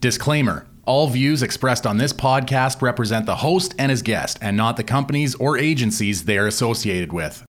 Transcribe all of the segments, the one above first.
Disclaimer All views expressed on this podcast represent the host and his guest, and not the companies or agencies they are associated with.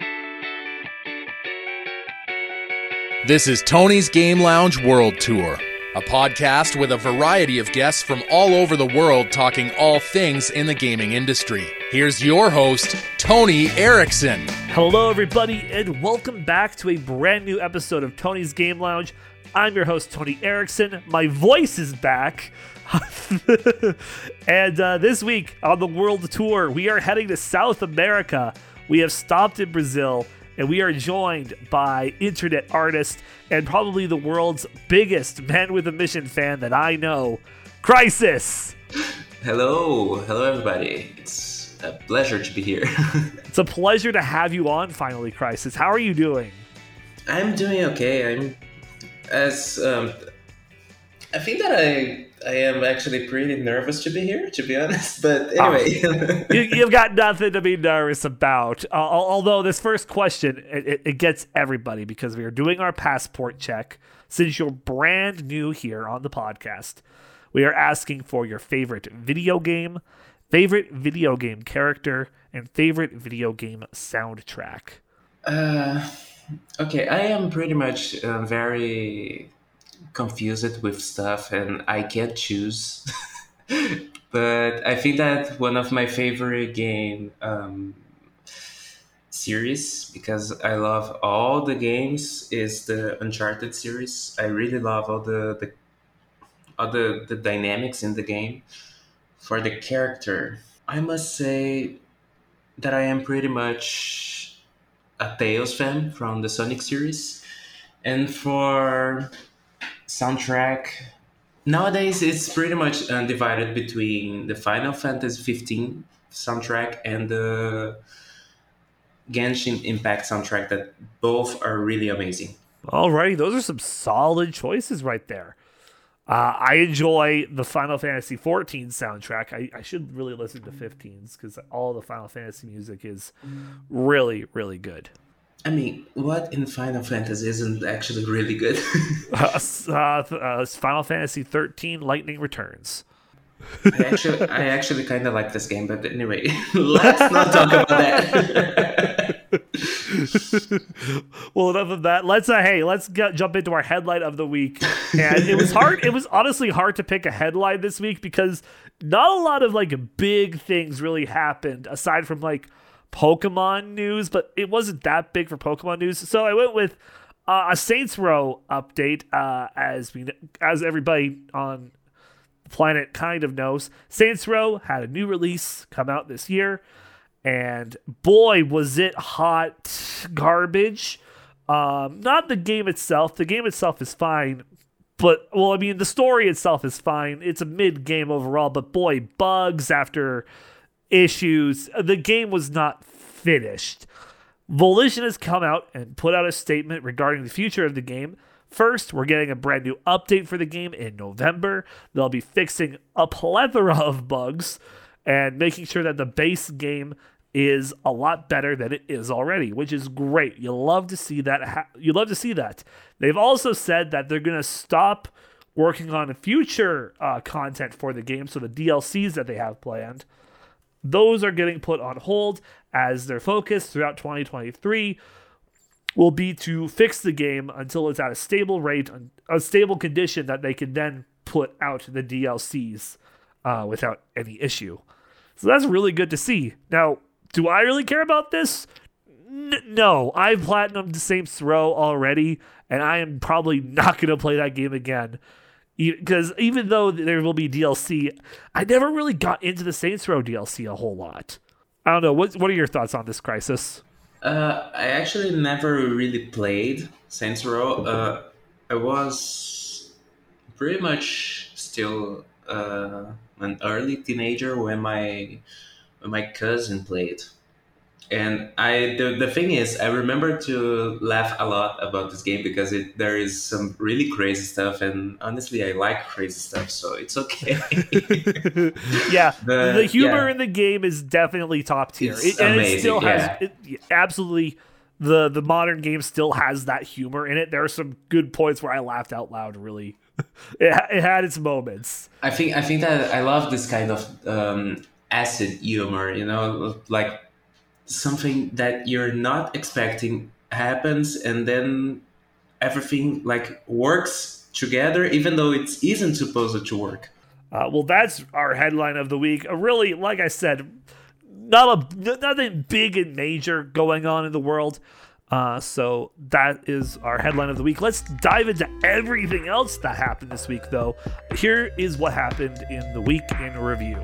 This is Tony's Game Lounge World Tour, a podcast with a variety of guests from all over the world talking all things in the gaming industry. Here's your host, Tony Erickson. Hello, everybody, and welcome back to a brand new episode of Tony's Game Lounge. I'm your host, Tony Erickson. My voice is back. and uh, this week on the world tour, we are heading to South America. We have stopped in Brazil and we are joined by internet artist and probably the world's biggest man with a mission fan that I know, Crisis. Hello, hello everybody. It's a pleasure to be here. it's a pleasure to have you on finally, Crisis. How are you doing? I'm doing okay. I'm as um, I think that I I am actually pretty nervous to be here, to be honest. But anyway, oh, you, have got nothing to be nervous about. Uh, although this first question it, it gets everybody because we are doing our passport check. Since you're brand new here on the podcast, we are asking for your favorite video game, favorite video game character, and favorite video game soundtrack. Uh, okay, I am pretty much uh, very confused with stuff and I can't choose. but I think that one of my favorite game um, series because I love all the games is the Uncharted series. I really love all the, the all the, the dynamics in the game. For the character, I must say that I am pretty much a Tails fan from the Sonic series. And for soundtrack nowadays it's pretty much uh, divided between the Final Fantasy 15 soundtrack and the Genshin Impact soundtrack that both are really amazing. Alrighty, those are some solid choices right there. Uh, I enjoy the Final Fantasy 14 soundtrack. I, I should really listen to 15s because all the Final Fantasy music is really, really good. I mean, what in Final Fantasy isn't actually really good? uh, uh, uh, Final Fantasy 13 Lightning Returns. I actually, I actually kind of like this game, but anyway, let's not talk about that. well, enough of that. Let's uh, hey, let's get, jump into our headline of the week. And it was hard. it was honestly hard to pick a headline this week because not a lot of like big things really happened aside from like Pokemon news, but it wasn't that big for Pokemon news. So I went with uh, a Saints Row update, uh, as we as everybody on planet kind of knows. Saints Row had a new release come out this year, and boy, was it hot garbage. Um, not the game itself. The game itself is fine, but well, I mean, the story itself is fine. It's a mid game overall, but boy, bugs after issues. The game was not finished. Volition has come out and put out a statement regarding the future of the game. First, we're getting a brand new update for the game in November. They'll be fixing a plethora of bugs and making sure that the base game is a lot better than it is already, which is great. You love to see that. You love to see that. They've also said that they're going to stop working on future uh, content for the game, so the DLCs that they have planned those are getting put on hold as their focus throughout 2023 will be to fix the game until it's at a stable rate, a stable condition that they can then put out the DLCs uh, without any issue. So that's really good to see. Now, do I really care about this? N- no, I've platinumed Saints Row already, and I am probably not going to play that game again because even though there will be DLC, I never really got into the Saints Row DLC a whole lot. I don't know. What What are your thoughts on this crisis? Uh, I actually never really played Saints Row. Uh, I was pretty much still uh, an early teenager when my my cousin played and I the, the thing is I remember to laugh a lot about this game because it there is some really crazy stuff and honestly I like crazy stuff so it's okay. yeah, the, the humor yeah. in the game is definitely top tier, it, and amazing, it still has it, absolutely the the modern game still has that humor in it. There are some good points where I laughed out loud really it, it had its moments. I think I think that I love this kind of um, acid humor. You know, like something that you're not expecting happens, and then everything like works together, even though it isn't supposed to work. Uh, well, that's our headline of the week. Really, like I said, not a nothing big and major going on in the world. Uh, so that is our headline of the week. Let's dive into everything else that happened this week, though. Here is what happened in the week in review.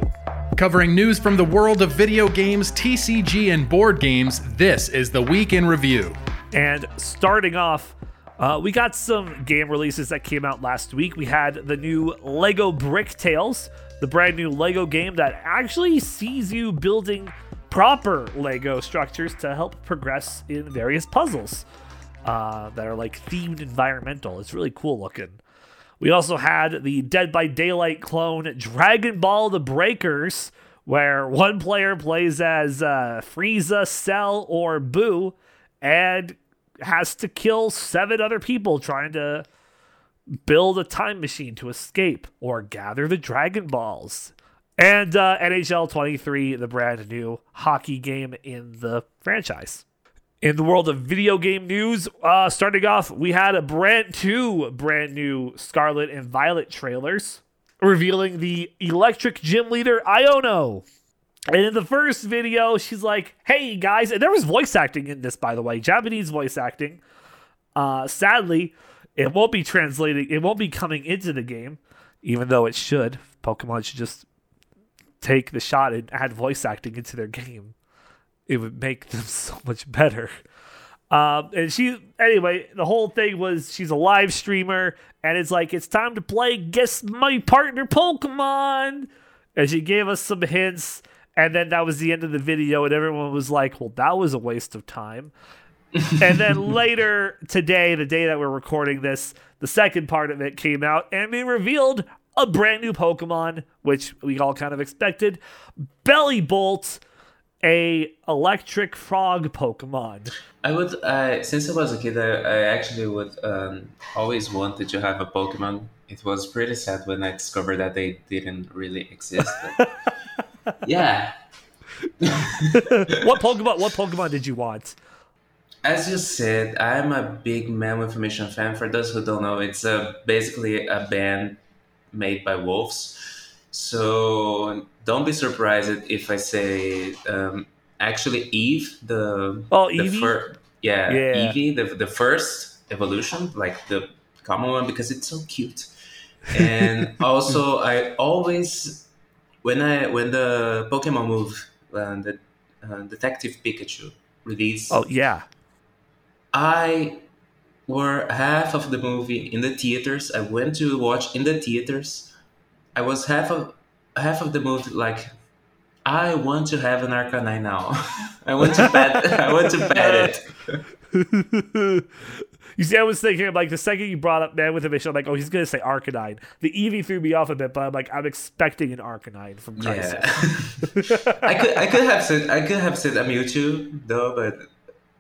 Covering news from the world of video games, TCG, and board games, this is the week in review. And starting off, uh, we got some game releases that came out last week. We had the new Lego Bricktales, the brand new Lego game that actually sees you building proper Lego structures to help progress in various puzzles uh, that are like themed environmental. It's really cool looking. We also had the Dead by Daylight clone Dragon Ball the Breakers, where one player plays as uh, Frieza, Cell, or Buu, and has to kill seven other people trying to build a time machine to escape or gather the Dragon Balls. And uh, NHL 23, the brand new hockey game in the franchise. In the world of video game news, uh, starting off, we had a brand two brand new Scarlet and Violet trailers revealing the electric gym leader Iono. And in the first video, she's like, "Hey guys," and there was voice acting in this, by the way, Japanese voice acting. Uh, sadly, it won't be translating. It won't be coming into the game, even though it should. Pokemon should just take the shot and add voice acting into their game. It would make them so much better. Um, and she, anyway, the whole thing was she's a live streamer, and it's like it's time to play Guess My Partner Pokemon. And she gave us some hints, and then that was the end of the video, and everyone was like, "Well, that was a waste of time." and then later today, the day that we're recording this, the second part of it came out, and they revealed a brand new Pokemon, which we all kind of expected. Bellibolt, a electric frog Pokemon. I would, uh, since I was a kid, I, I actually would um, always wanted to have a Pokemon. It was pretty sad when I discovered that they didn't really exist. Yeah. what Pokemon? What Pokemon did you want? As you said, I'm a big Man with Mission fan. For those who don't know, it's a, basically a band made by wolves. So don't be surprised if I say um, actually Eve, the oh the Eevee, fir- yeah, Yeah. Eevee, the the first evolution, like the common one, because it's so cute. And also, I always when I when the Pokemon move, uh, the uh, Detective Pikachu release, oh yeah, I were half of the movie in the theaters. I went to watch in the theaters. I was half of half of the movie like I want to have an Arcanine now. I want to pet I want to pet it. you see, I was thinking like the second you brought up Man with a Mission, I'm like, oh, he's gonna say Arcanine. The Eevee threw me off a bit, but I'm like, I'm expecting an Arcanine from Crisis. Yeah. I could I could have said I could have said a Mewtwo though, but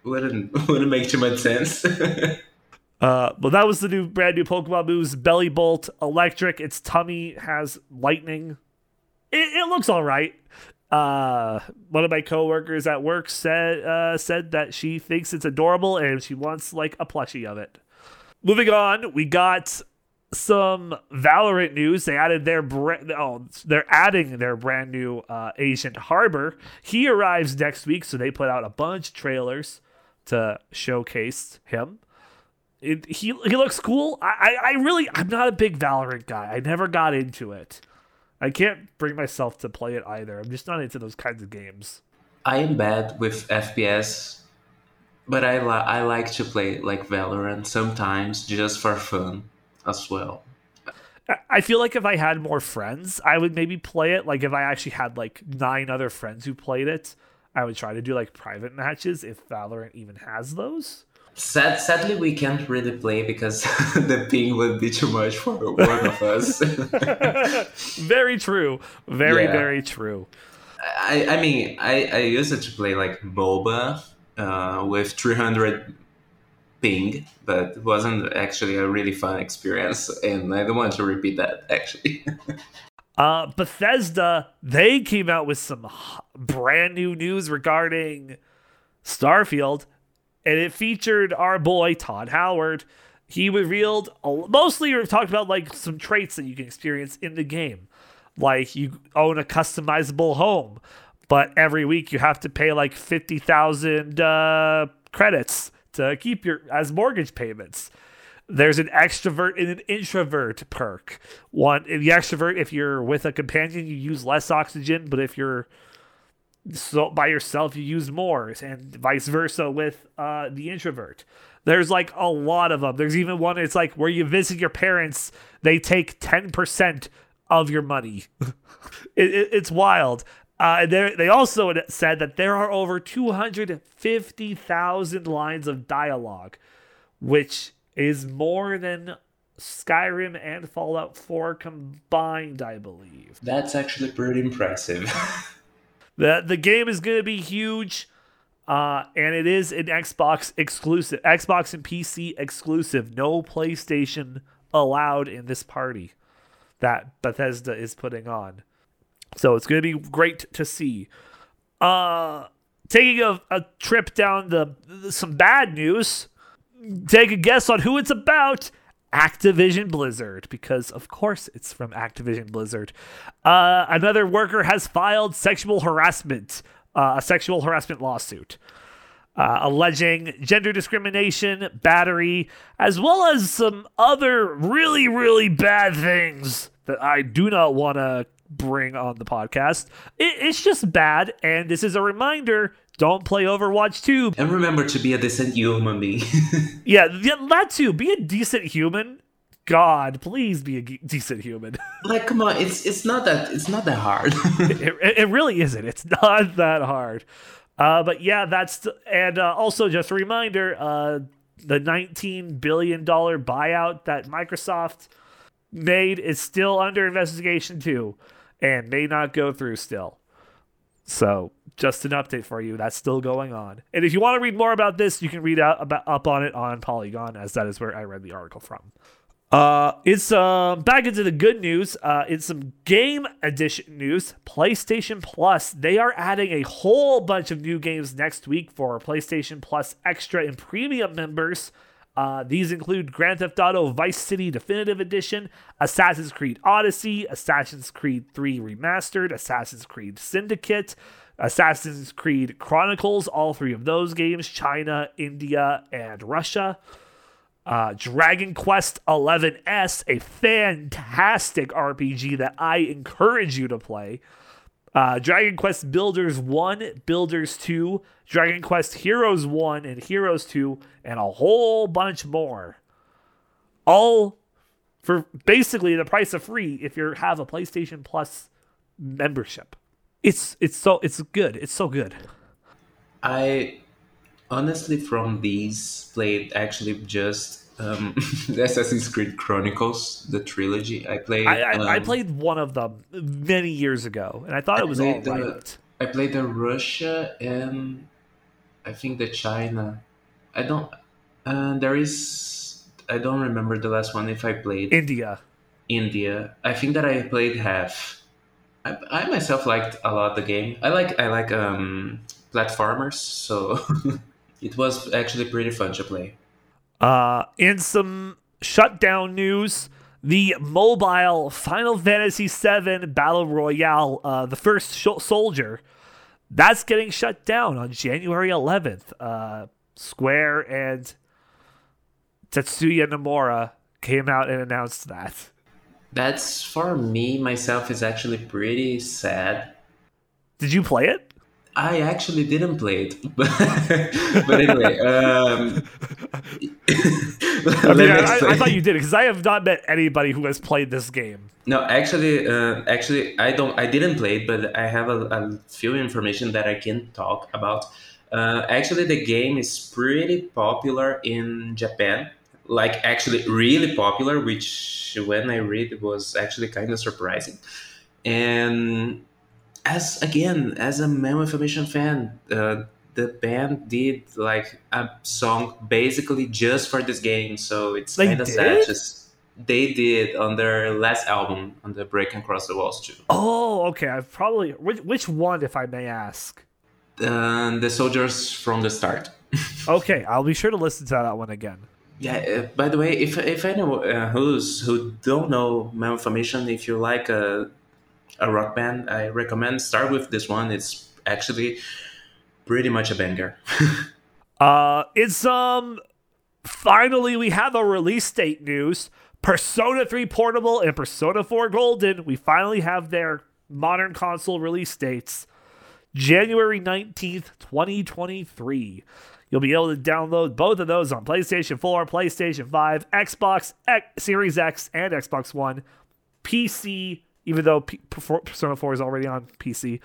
wouldn't wouldn't make too much sense. Uh, but that was the new brand new Pokemon moves. Bellibolt, Electric. Its tummy has lightning. It, it looks all right. Uh, one of my coworkers at work said uh, said that she thinks it's adorable and she wants like a plushie of it. Moving on, we got some Valorant news. They added their brand. Oh, they're adding their brand new uh, Agent Harbor. He arrives next week, so they put out a bunch of trailers to showcase him. It, he he looks cool. I, I I really I'm not a big Valorant guy. I never got into it. I can't bring myself to play it either. I'm just not into those kinds of games. I am bad with FPS, but I li- I like to play like Valorant sometimes just for fun as well. I- I feel like if I had more friends, I would maybe play it. Like if I actually had like nine other friends who played it, I would try to do like private matches if Valorant even has those. Sad, sadly, we can't really play because the ping would be too much for one of us. Very true. Very Yeah. very true. I, I mean, I, I used to play like MOBA uh, with 300 ping, but it wasn't actually a really fun experience, and I don't want to repeat that actually. uh, Bethesda they came out with some brand new news regarding Starfield, and it featured our boy Todd Howard. He revealed mostly or talked about like some traits that you can experience in the game, like you own a customizable home, but every week you have to pay like fifty thousand uh, credits to keep your as mortgage payments. There's an extrovert and an introvert perk. One, the extrovert, if you're with a companion, you use less oxygen, but if you're so by yourself, you use more, and vice versa with uh, the introvert. There's like a lot of them. There's even one. It's like where you visit your parents, they take ten percent of your money. it, it, it's wild. Uh, they also said that there are over 250,000 lines of dialogue, which is more than Skyrim and Fallout 4 combined, I believe. That's actually pretty impressive. the The game is going to be huge, uh, and it is an Xbox exclusive, Xbox and PC exclusive. No PlayStation allowed in this party that Bethesda is putting on. So it's going to be great to see. Uh, taking a, a trip down the some bad news. Take a guess on who it's about. Activision Blizzard, because of course it's from Activision Blizzard. Uh, another worker has filed sexual harassment, uh, a sexual harassment lawsuit, uh, alleging gender discrimination, battery, as well as some other really, really bad things that I do not want to bring on the podcast. It, it's just bad, and this is a reminder don't play Overwatch 2. And remember to be a decent human being. yeah, yeah, that too. Be a decent human. God, please be a decent human. like, come on, it's it's not that it's not that hard. it, it, really isn't. It's not that hard. Uh, but yeah, that's and uh, also just a reminder: uh, the 19 billion dollar buyout that Microsoft made is still under investigation too and may not go through still. So, just an update for you. That's still going on. And if you want to read more about this, you can read out about, up on it on Polygon, as that is where I read the article from. Uh, it's uh, back into the good news. Uh, it's some game edition news. PlayStation Plus, they are adding a whole bunch of new games next week for PlayStation Plus Extra and Premium members. Uh, these include Grand Theft Auto Vice City Definitive Edition, Assassin's Creed Odyssey, Assassin's Creed 3 Remastered, Assassin's Creed Syndicate, Assassin's Creed Chronicles, all three of those games, China, India, and Russia. Uh, Dragon Quest 11S, a fantastic RPG that I encourage you to play. Uh, Dragon Quest Builders 1, Builders 2, Dragon Quest Heroes 1 and Heroes 2, and a whole bunch more. All for basically the price of free if you have a PlayStation Plus membership. It's it's so it's good. It's so good. I honestly from these played actually just um, Assassin's Creed Chronicles, the trilogy. I played. I, I, um, I, played one of them many years ago, and I thought I it was all the, right. I played the Russia and I think the China. I don't. Uh, there is. I don't remember the last one. If I played India. India. I think that I played half. I, I myself liked a lot the game. I like I like um platformers, so it was actually pretty fun to play. Uh, in some shutdown news, the mobile Final Fantasy VII Battle Royale, uh, the first sh- soldier, that's getting shut down on January 11th. Uh, Square and Tetsuya Nomura came out and announced that. That's for me myself is actually pretty sad. Did you play it? I actually didn't play it, but, but anyway. Um, I, mean, I, I, thought you did because I have not met anybody who has played this game. No, actually, uh, actually, I don't. I didn't play it, but I have a, a few information that I can talk about. Uh, actually, the game is pretty popular in Japan. Like, actually, really popular. Which, when I read, it was actually kind of surprising. And as again as a a Mission fan, uh, the band did like a song basically just for this game, so it's They kind of sad. Just they did on their last album, on the Break and Cross the Walls too. Oh, okay. I've probably which, which one, if I may ask. Uh, the soldiers from the start. Okay, I'll be sure to listen to that one again. Yeah. Uh, by the way, if if anyone uh, who's who don't know Man with a Mission, if you like a a rock band, I recommend start with this one. It's actually pretty much a banger. Uh, it's um, finally we have a release date news. Persona 3 Portable and Persona 4 Golden. We finally have their modern console release dates. January 19th, 2023. You'll be able to download both of those on PlayStation 4, PlayStation 5, Xbox X, Series X, and Xbox One, PC, even though P- Persona 4 is already on PC,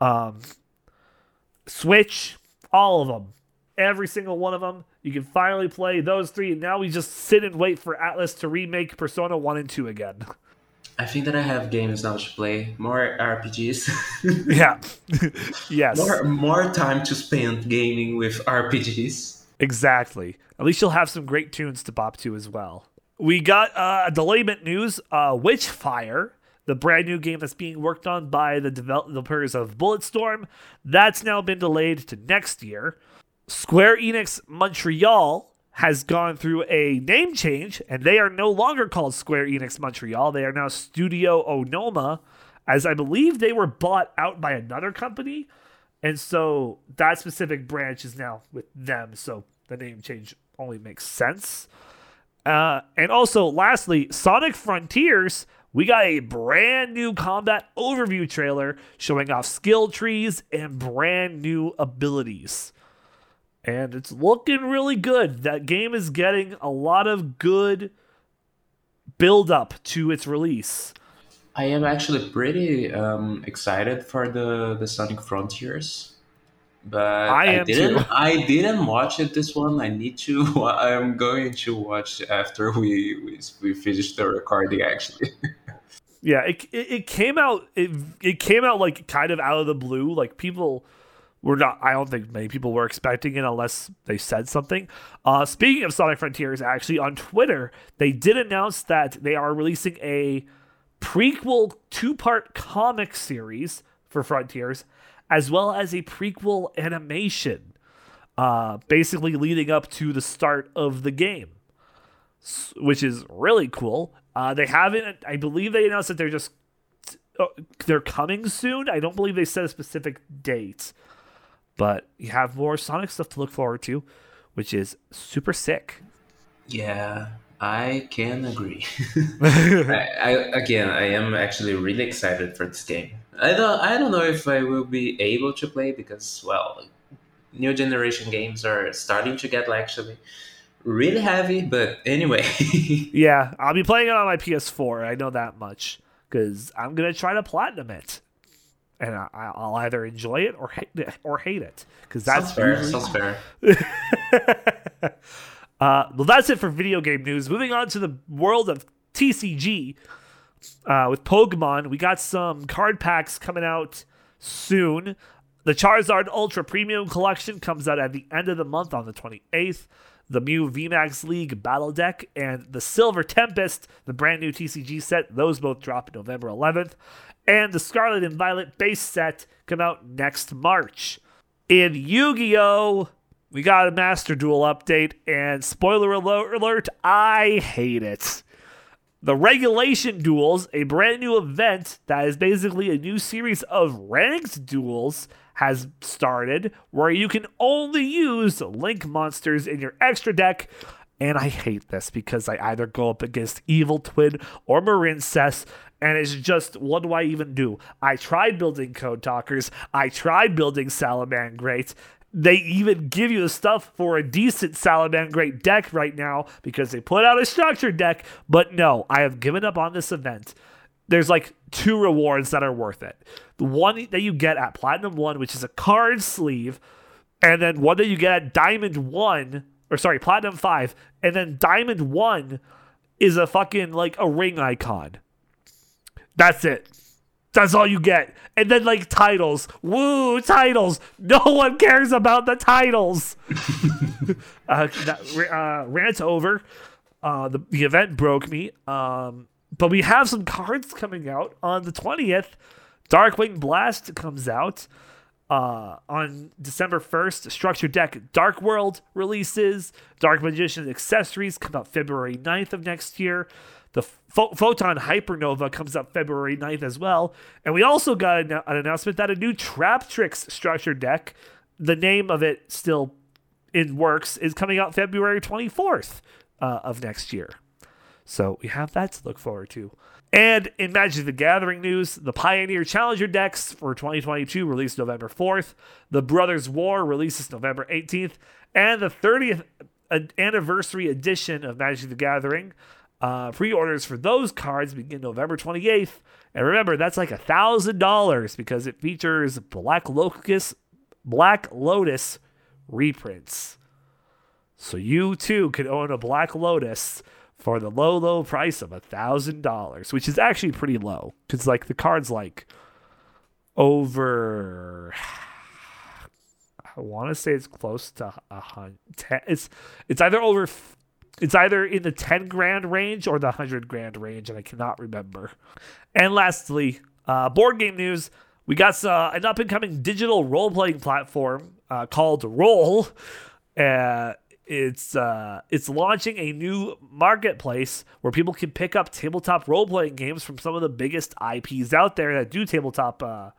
um, Switch, all of them. Every single one of them. You can finally play those three. And now we just sit and wait for Atlus to remake Persona 1 and 2 again. I think that I have games now to play, more RPGs, yeah. yes. more more time to spend gaming with RPGs. Exactly. At least you'll have some great tunes to bop to as well. We got uh, delayment news. Uh, Witchfire, the brand new game that's being worked on by the developers of Bulletstorm, that's now been delayed to next year. Square Enix Montreal has gone through a name change, and they are no longer called Square Enix Montreal. They are now Studio Onoma, as I believe they were bought out by another company. And so that specific branch is now with them. So the name change only makes sense. Uh, and also, lastly, Sonic Frontiers. We got a brand new combat overview trailer showing off skill trees and brand new abilities. And it's looking really good. That game is getting a lot of good build up to its release. I am actually pretty um, excited for the the Sonic Frontiers, but I, am didn't. too. I didn't watch it. This one I need to. I'm going to watch after we we, we finish the recording. Actually, Yeah, it, it it came out it it came out like kind of out of the blue. Like people were not. I don't think many people were expecting it unless they said something. Uh, speaking of Sonic Frontiers, actually on Twitter they did announce that they are releasing a prequel two part comic series for Frontiers, as well as a prequel animation, uh, basically leading up to the start of the game which is really cool. Uh, they haven't. I believe they announced that they're just uh, they're coming soon. I don't believe they set a specific date, but you have more Sonic stuff to look forward to, which is super sick. yeah, I can agree. I, I again, I am actually really excited for this game. I don't. I don't know if I will be able to play because well, new generation games are starting to get like, actually really heavy. But anyway. Yeah, I'll be playing it on my PS4. I know that much because I'm gonna try to platinum it, and I, I'll either enjoy it or hate it, or hate it because that's Sounds fair. Sounds fair. Uh, well, that's it for video game news. Moving on to the world of TCG uh, with Pokemon, we got some card packs coming out soon. The Charizard Ultra Premium Collection comes out at the end of the month on the 28th. The Mew VMAX League Battle Deck and the Silver Tempest, the brand new TCG set, those both drop November 11th. And the Scarlet and Violet base set come out next March. In Yu Gi Oh! We got a Master Duel update, and spoiler alert, I hate it. The Regulation Duels, a brand new event that is basically a new series of ranked duels, has started where you can only use Link monsters in your extra deck. And I hate this because I either go up against Evil Twin or Marincess, and it's just, what do I even do? I tried building Code Talkers, I tried building Salamangreat, they even give you the stuff for a decent Salamangreat deck right now because they put out a structured deck. But no, I have given up on this event. There's like two rewards that are worth it. The one that you get at Platinum 1, which is a card sleeve, and then one that you get at Diamond 1, or sorry, Platinum 5, and then Diamond 1 is a fucking like a ring icon. That's it. That's all you get. And then like titles. Woo, titles. No one cares about the titles. uh, that, uh, rant over. Uh, the, the event broke me. Um, but we have some cards coming out on the 20th. Darkwing Blast comes out uh, on December 1st. Structure Deck Dark World releases. Dark Magician accessories come out February 9th of next year. The Ph- Photon Hypernova comes up February 9th as well. And we also got an, an announcement that a new Trap Tricks structure deck, the name of it still in works, is coming out February 24th uh, of next year. So we have that to look forward to. And in Magic the Gathering news, the Pioneer Challenger decks for 2022 released November 4th. The Brothers War releases November 18th. And the 30th anniversary edition of Magic the Gathering. Uh, pre-orders for those cards begin November 28th. And remember, that's like a thousand dollars because it features Black Locust, Black Lotus reprints. So you too can own a Black Lotus for the low, low price of a thousand dollars, which is actually pretty low because like the card's like over. I want to say it's close to a hundred. It's it's either over. It's either in the ten grand range or the hundred grand range, and I cannot remember. And lastly, uh, board game news. We got uh, an up and coming digital role playing platform uh, called Roll. Uh, it's uh, it's launching a new marketplace where people can pick up tabletop role playing games from some of the biggest IPs out there that do tabletop uh,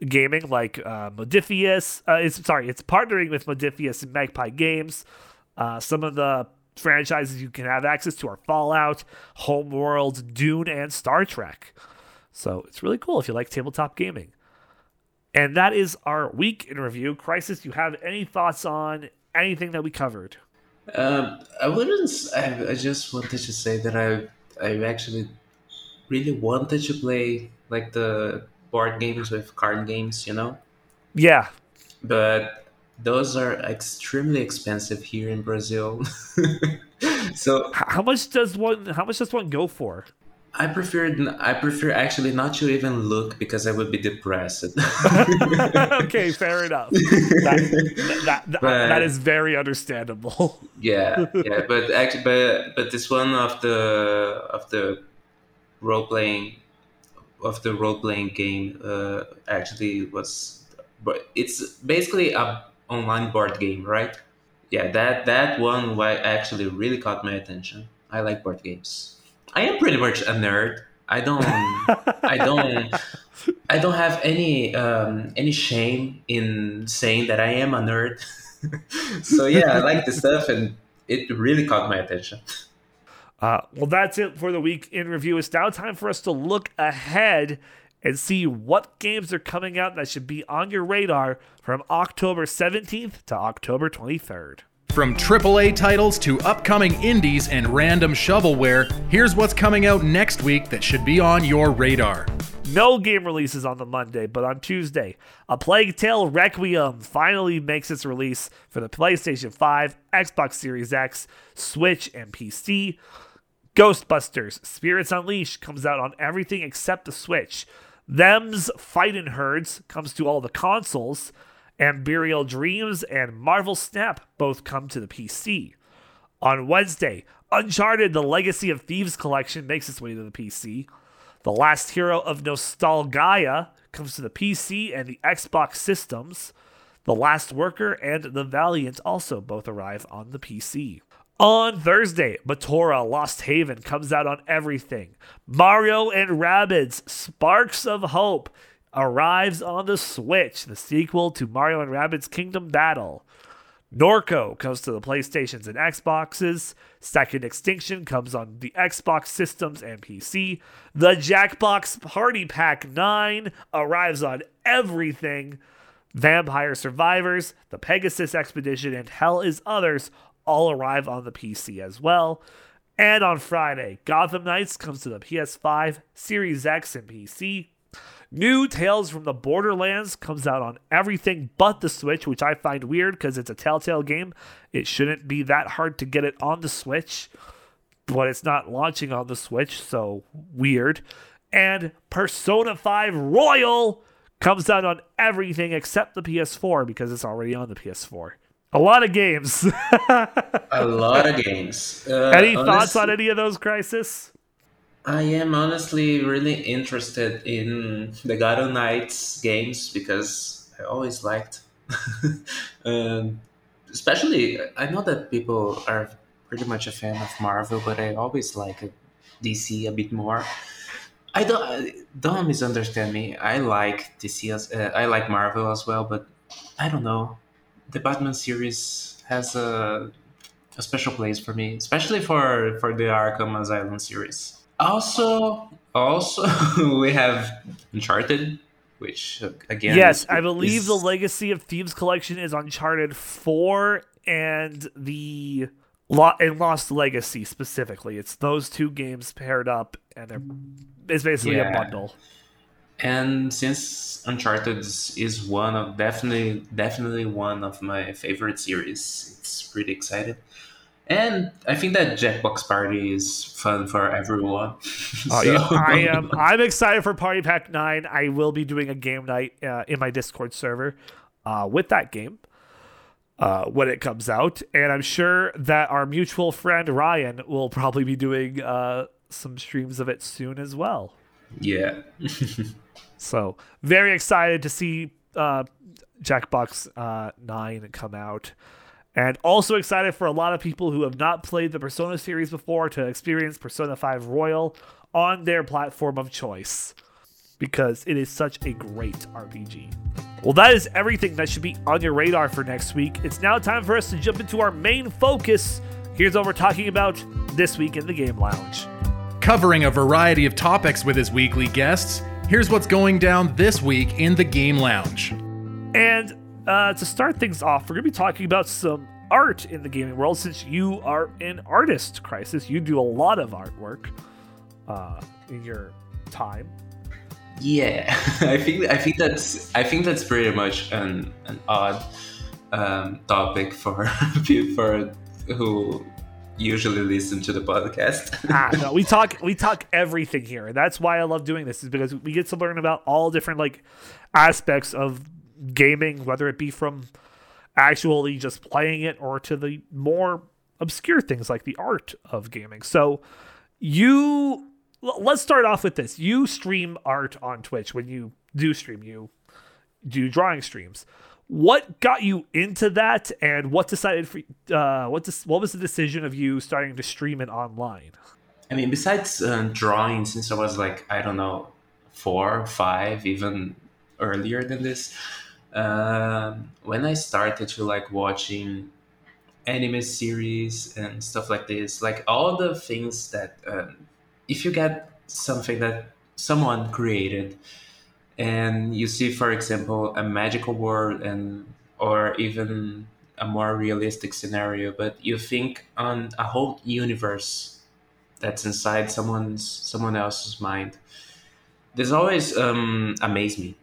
gaming, like Modiphius. Uh, it's sorry, it's partnering with Modiphius and Magpie Games. Some of the franchises you can have access to are Fallout, Homeworld, Dune, and Star Trek. So it's really cool if you like tabletop gaming. And that is our week in review. Crisis, you have any thoughts on anything that we covered? Um, I wouldn't. I, I just wanted to say that I I actually really wanted to play like the board games with card games, you know. Yeah. But those are extremely expensive here in Brazil. so how much does one? How much does one go for? I prefer I prefer actually not to even look because I would be depressed. okay, fair enough. That, that, that, but, that is very understandable. yeah, yeah, but actually, but but this one of the of the role playing of the role playing game uh, actually was, but it's basically a online board game, right? Yeah, that that one actually really caught my attention. I like board games. I am pretty much a nerd. I don't I don't I don't have any um, any shame in saying that I am a nerd. so yeah, I like the stuff and it really caught my attention. Uh, well, that's it for the week in review. It's now time for us to look ahead and see what games are coming out that should be on your radar from October 17th to October 23rd. From AAA titles to upcoming indies and random shovelware, here's what's coming out next week that should be on your radar. No game releases on the Monday, but on Tuesday, A Plague Tale Requiem finally makes its release for the PlayStation 5, Xbox Series X, Switch, and PC. Ghostbusters Spirits Unleashed comes out on everything except the Switch. Them's Fightin' Herds comes to all the consoles. and Burial Dreams and Marvel Snap both come to the PC. On Wednesday, Uncharted The Legacy of Thieves collection makes its way to the PC. The Last Hero of Nostalgia comes to the PC and the Xbox systems. The Last Worker and The Valiant also both arrive on the PC. On Thursday, Batora Lost Haven comes out on everything. Mario and Rabbids Sparks of Hope arrives on the Switch, the sequel to Mario and Rabbids Kingdom Battle. Norco comes to the PlayStations and Xboxes. Second Extinction comes on the Xbox systems and PC. The Jackbox Party Pack 9 arrives on everything. Vampire Survivors, The Pegasus Expedition, and Hell is Others all arrive on the PC as well. And on Friday, Gotham Knights comes to the PS5, Series X, and PC. New Tales from the Borderlands comes out on everything but the Switch, which I find weird because it's a Telltale game. It shouldn't be that hard to get it on the Switch, but it's not launching on the Switch, so weird. And Persona 5 Royal comes out on everything except the PS4 because it's already on the PS4. A lot of games. a lot of games. Uh, any honestly, thoughts on any of those, Crisis? I am honestly really interested in the Gotham Knights games because I always liked. um, especially, I know that people are pretty much a fan of Marvel, but I always like DC a bit more. I don't don't misunderstand me. I like DC as uh, I like Marvel as well, but I don't know. The Batman series has a a special place for me, especially for for the Arkham Asylum series. Also, also we have Uncharted, which again, yes, is, I believe is... the Legacy of Thieves collection is Uncharted Four and the and Lost Legacy specifically. It's those two games paired up, and they're it's basically yeah. a bundle. And since Uncharted is one of definitely definitely one of my favorite series, it's pretty excited. And I think that Jackbox Party is fun for everyone. Oh, so. yeah. I am. I'm excited for Party Pack Nine. I will be doing a game night uh, in my Discord server uh, with that game uh, when it comes out, and I'm sure that our mutual friend Ryan will probably be doing uh, some streams of it soon as well. Yeah. so very excited to see uh, Jackbox uh, Nine come out. And also excited for a lot of people who have not played the Persona series before to experience Persona 5 Royal on their platform of choice because it is such a great RPG. Well, that is everything that should be on your radar for next week. It's now time for us to jump into our main focus. Here's what we're talking about this week in the Game Lounge. Covering a variety of topics with his weekly guests, here's what's going down this week in the Game Lounge. And uh, to start things off, we're going to be talking about some art in the gaming world since you are an artist, Crisis. You do a lot of artwork uh, in your time. Yeah, I think I think that's I think that's pretty much an an odd um, topic for people who usually listen to the podcast. ah, no, we talk we talk everything here, that's why I love doing this is because we get to learn about all different like aspects of gaming, whether it be from actually just playing it or to the more obscure things like the art of gaming. So you let's start off with this. You stream art on Twitch when you do stream, you do drawing streams. What got you into that, and what decided for uh, what dis- what was the decision of you starting to stream it online? I mean, besides uh, drawing, since I was like I don't know four, five, even earlier than this, um, when I started to like watching anime series and stuff like this, like all the things that um, if you get something that someone created and you see for example a magical world and or even a more realistic scenario but you think on a whole universe that's inside someone's someone else's mind. This always um, amazed me.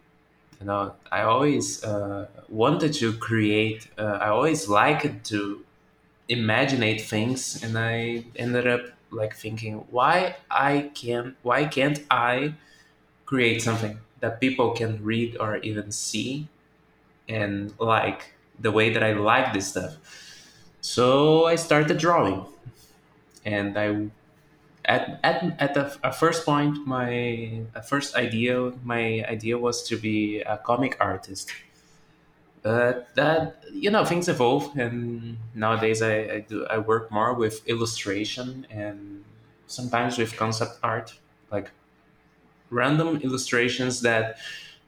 You know i always uh, wanted to create uh, i always liked to imaginate things and i ended up like thinking why I can why can't I create something that people can read or even see and like the way that I like this stuff. So I started drawing, and I at at at the first point my first idea my idea was to be a comic artist but that you know things evolve and nowadays I, I do i work more with illustration and sometimes with concept art like random illustrations that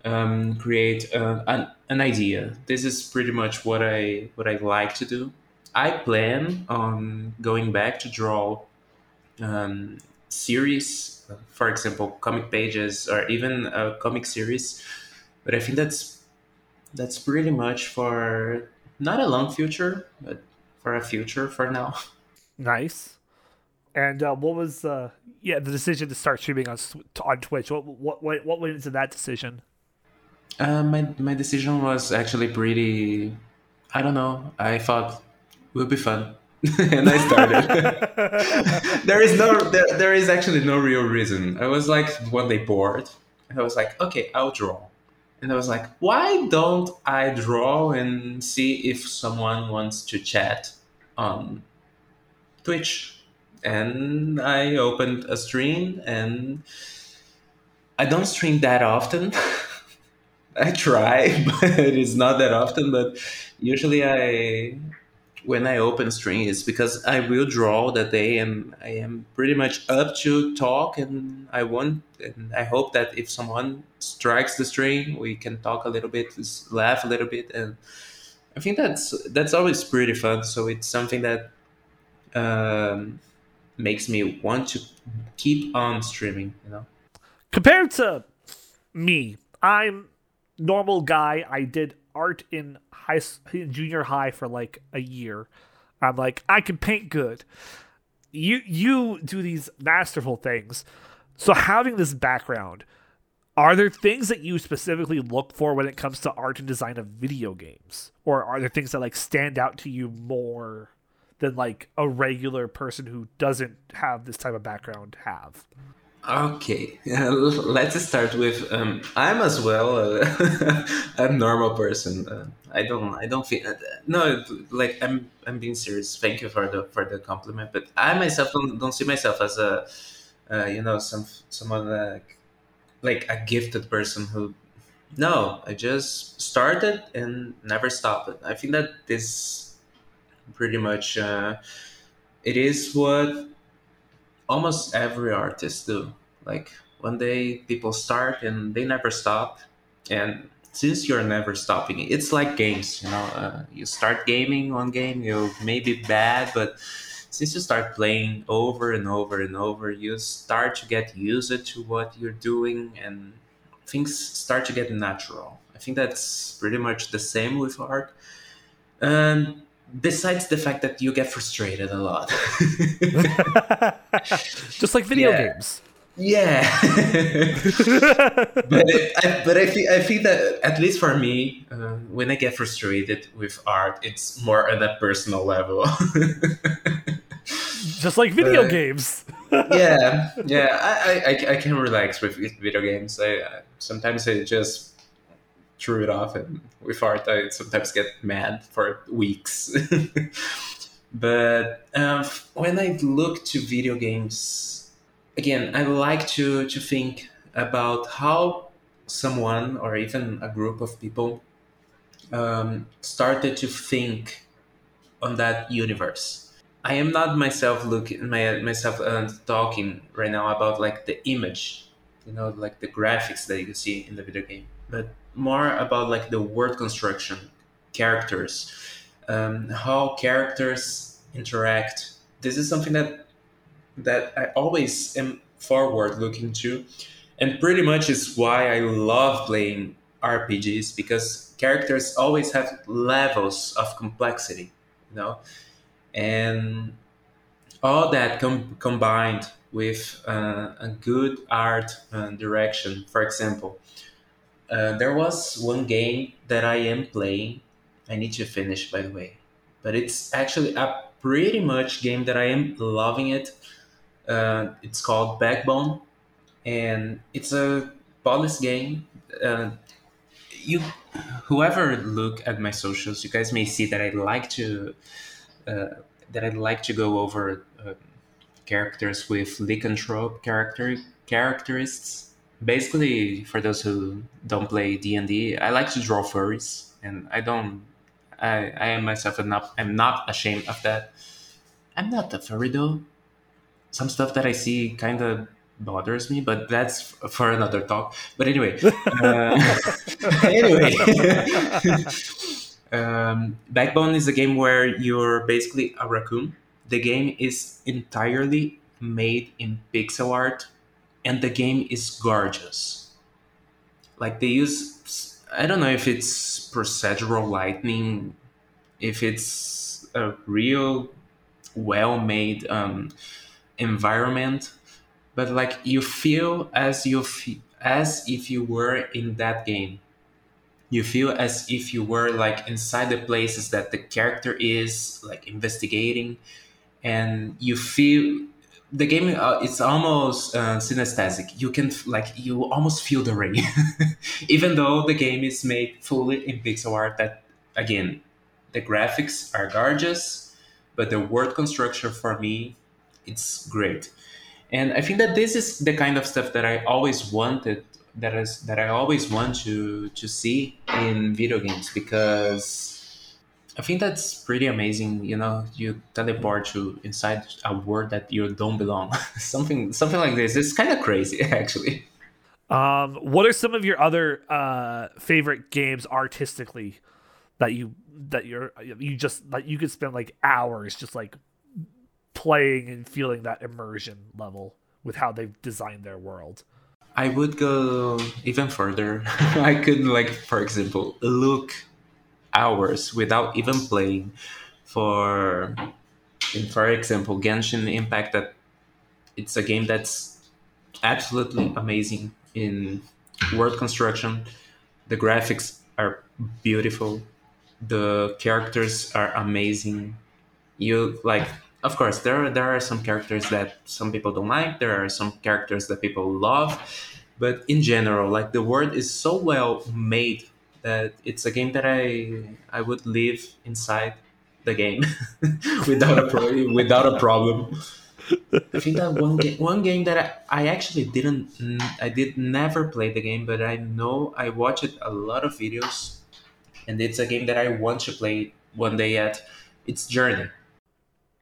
um, create uh, an, an idea this is pretty much what i what i like to do i plan on going back to draw um, series for example comic pages or even a comic series but i think that's that's pretty much for not a long future, but for a future for now. Nice. And uh, what was uh, yeah the decision to start streaming on on Twitch? What what what, went into that decision? Uh, my my decision was actually pretty. I don't know. I thought it would be fun and I started. there is no, there, there is actually no real reason. I was like one day bored. and I was like, okay, I'll draw. And I was like, why don't I draw and see if someone wants to chat on Twitch? And I opened a stream and I don't stream that often. I try, but it's not that often. But usually, I when I open stream, it's because I will draw that day, and I am pretty much up to talk, and I want, and I hope that if someone strikes the string, we can talk a little bit, laugh a little bit, and I think that's that's always pretty fun. So it's something that um, makes me want to keep on streaming. You know, compared to me, I'm normal guy. I did art in high junior high for like a year. I'm like I can paint good. You you do these masterful things. So having this background, are there things that you specifically look for when it comes to art and design of video games? Or are there things that like stand out to you more than like a regular person who doesn't have this type of background have? Okay, let's start with um, I'm as well a, a normal person. Uh, I don't I don't feel uh, no like I'm I'm being serious. Thank you for the for the compliment, but I myself don't, don't see myself as a uh, you know some someone like like a gifted person who no I just started and never stopped. I think that this pretty much uh, it is what almost every artist do. Like one day people start and they never stop, and since you're never stopping, it's like games. You know, uh, you start gaming one game, you may be bad, but since you start playing over and over and over, you start to get used to what you're doing, and things start to get natural. I think that's pretty much the same with art. And besides the fact that you get frustrated a lot. Just like video yeah. games. Yeah. But it, I, but I think I think that at least for me uh, when I get frustrated with art it's more on a personal level. Just like video but, games. yeah yeah I, I, I can relax with video games. I, sometimes I just threw it off, and with art, I sometimes get mad for weeks. but um, when I look to video games, again, I like to to think about how someone or even a group of people um, started to think on that universe. I am not myself looking my, myself uh, talking right now about like the image, you know, like the graphics that you see in the video game, but more about like the word construction, characters, um, how characters interact. This is something that that I always am forward looking to, and pretty much is why I love playing RPGs because characters always have levels of complexity, you know, and all that com- combined with uh, a good art uh, direction. For example, uh, there was one game that I am playing. I need to finish, by the way, but it's actually a pretty much game that I am loving it. Uh, it's called Backbone, and it's a police game. Uh, you, whoever look at my socials, you guys may see that I like to uh, that I like to go over uh, characters with lycanthrope character characteristics basically for those who don't play d&d i like to draw furries and i don't i i am myself enough. i'm not ashamed of that. I'm not a furry though. Some stuff that i see kind of bothers me but that's for another talk. But anyway uh, anyway. Um, backbone is a game where you're basically a raccoon. The game is entirely made in pixel art and the game is gorgeous. Like they use, I don't know if it's procedural lighting, if it's a real well-made um, environment, but like you feel as you as if you were in that game. you feel as if you were like inside the places that the character is like investigating and you feel the game uh, it's almost uh, synesthetic. You can like you almost feel the rain. Even though the game is made fully in pixel art that again the graphics are gorgeous but the word construction for me it's great. And i think that this is the kind of stuff that i always wanted that is that i always want to to see in video games because I think that's pretty amazing. You know, you teleport to inside a world that you don't belong. something, something like this. It's kind of crazy, actually. Um, what are some of your other uh, favorite games artistically that you that you're you just that you could spend like hours just like playing and feeling that immersion level with how they've designed their world? I would go even further. I could like, for example, look hours without even playing for for example genshin impact that it's a game that's absolutely amazing in world construction. The graphics are beautiful. The characters are amazing. You like of course there are, there are some characters that some people don't like. There are some characters that people love. But in general like the world is so well made that it's a game that I I would live inside the game without a pro- without a problem. I think that one game one game that I, I actually didn't I did never play the game, but I know I watched a lot of videos, and it's a game that I want to play one day. Yet it's Journey.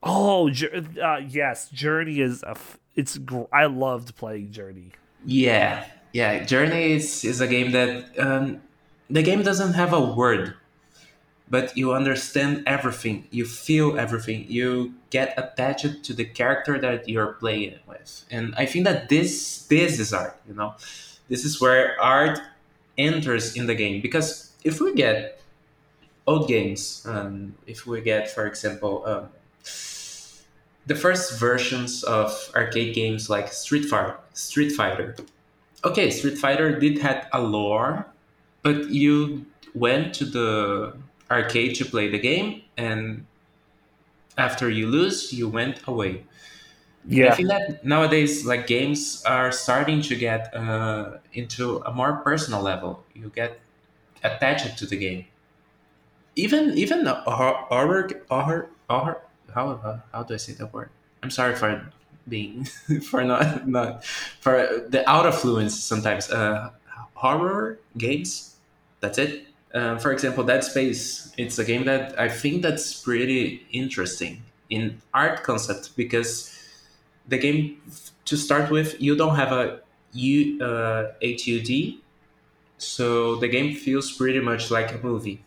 Oh, uh, yes, Journey is a. F- it's gr- I loved playing Journey. Yeah, yeah, Journey is is a game that um, the game doesn't have a word but you understand everything. You feel everything. You get attached to the character that you're playing with. And i think that this this is art you know? This is where art enters in the game. Because if we get old games um, if we get for example um, the first versions of arcade games like street fighter street fighter. Okay street fighter did have a lore but you went to the arcade to play the game and after you lose you went away. Yeah. i feel that nowadays like games are starting to get uh, into a more personal level. You get attached to the game. Even even horror horror horror how how do i say that word? I'm sorry for being for not not for the out of fluence sometimes. Uh horror games that's it. Um, for example, Dead Space. It's a game that I think that's pretty interesting in art concept because the game to start with you don't have a U, uh, HUD, so the game feels pretty much like a movie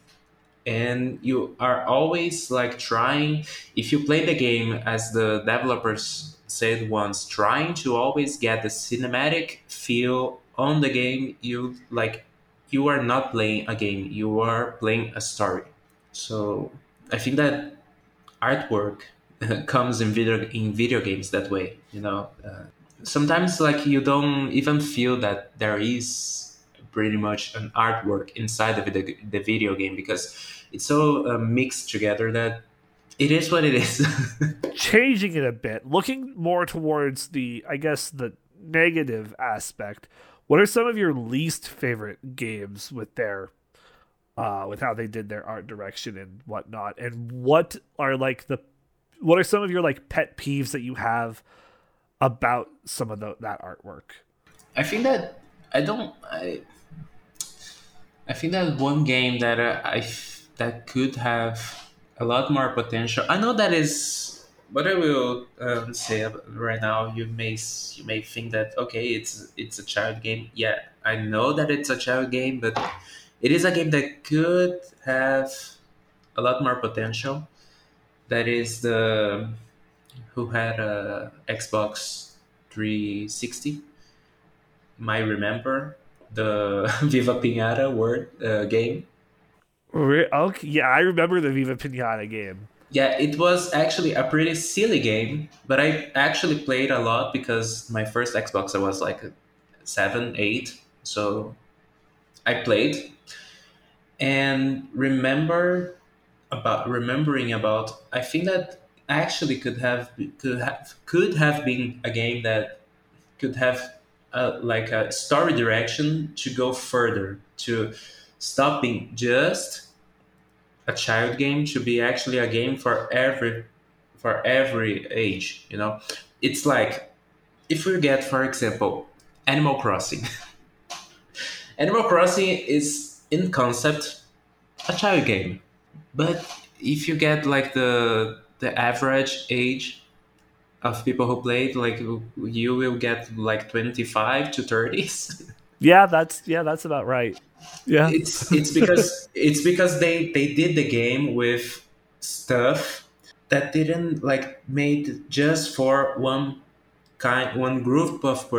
and you are always like trying if you play the game as the developers said once trying to always get the cinematic feel on the game you like you are not playing a game you are playing a story. So i think that artwork comes in video in video games that way you know? Uh, sometimes like you don't even feel that there is pretty much an artwork inside of the, the video game because it's so uh, mixed together that it is what it is. Changing it a bit looking more towards the i guess the negative aspect what are some of your least favorite games with their uh with how they did their art direction and whatnot? And what are like the what are some of your like pet peeves that you have about some of the, that artwork? I think that I don't I I think that one game that uh, I that could have a lot more potential. I know that is what I will um, say right now, you may you may think that okay, it's it's a child game. Yeah, I know that it's a child game, but it is a game that could have a lot more potential. That is the who had a Xbox 360. Might remember the Viva Pinata word uh, game. Okay, yeah, I remember the Viva Pinata game yeah, it was actually a pretty silly game, but I actually played a lot because my first Xbox I was like seven, eight, so I played, and remember about remembering about I think that actually could have could have could have been a game that could have a, like a story direction to go further to stop being just a child game to be actually a game for every for every age you know? It's like if we get for example animal crossing. Animal crossing is in concept a child game. But if you get like the the average age of people who played like you will get like 25 to 30s yeah that's yeah that's about right. Yeah. It's it's because it's because they they did the game with stuff that didn't like made just for one kind one group of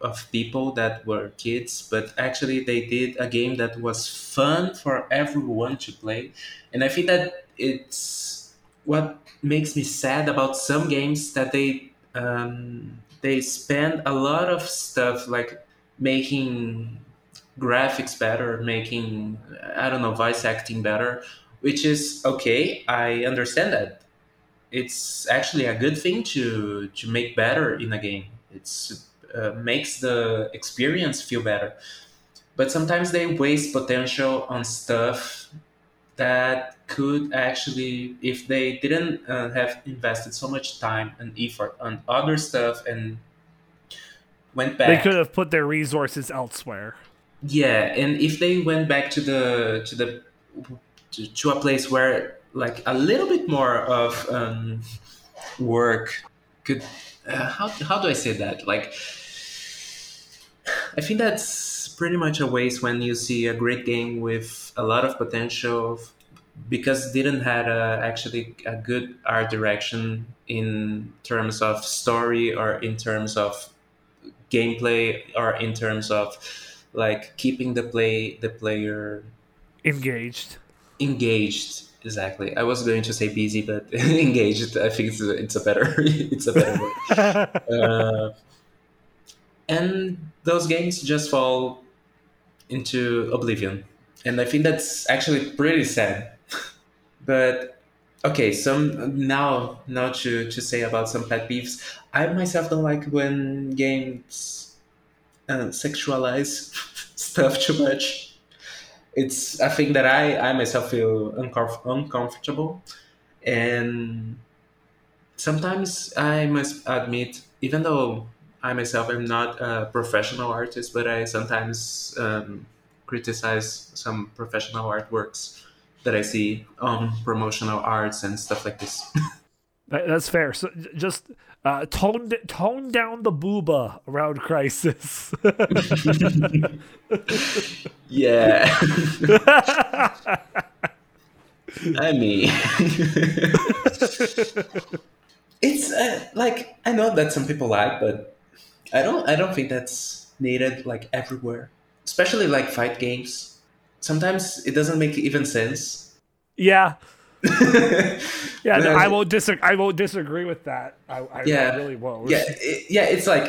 of people that were kids but actually they did a game that was fun for everyone to play. And i think that it's what makes me sad about some games that they um, they spend a lot of stuff like making graphics better, making I don't know voice acting better, which is okay. I understand that. It's actually a good thing to to make better in a game. It's uh, makes the experience feel better. But sometimes they waste potential on stuff that could actually, if they didn't uh, have invested so much time and effort on other stuff and went back, they could have put their resources elsewhere. Yeah, and if they went back to the to the to, to a place where like a little bit more of um, work could uh, how how do I say that like I think that's pretty much a waste when you see a great game with a lot of potential because didn't had a, actually a good art direction in terms of story or in terms of gameplay or in terms of like keeping the play the player engaged. Engaged exactly. I was going to say busy but engaged. I think it's a, it's a better it's a better word. Uh, and those games just fall into oblivion. And i think that's actually pretty sad. But okay some now now to to say about some pet peeves i myself don't like when games uh, sexualize stuff too much. It's a thing that I, I myself feel uncomf- uncomfortable. And sometimes I must admit, even though I myself am not a professional artist, but I sometimes um, criticize some professional artworks that I see on promotional arts and stuff like this. That's fair. So just uh, tone tone down the booba around crisis. yeah. I mean, it's uh, like I know that some people like, but I don't. I don't think that's needed like everywhere, especially like fight games. Sometimes it doesn't make even sense. Yeah, yeah, no, I won't disagree. I won't disagree with that. I, I yeah, really won't. Yeah, it, yeah. It's like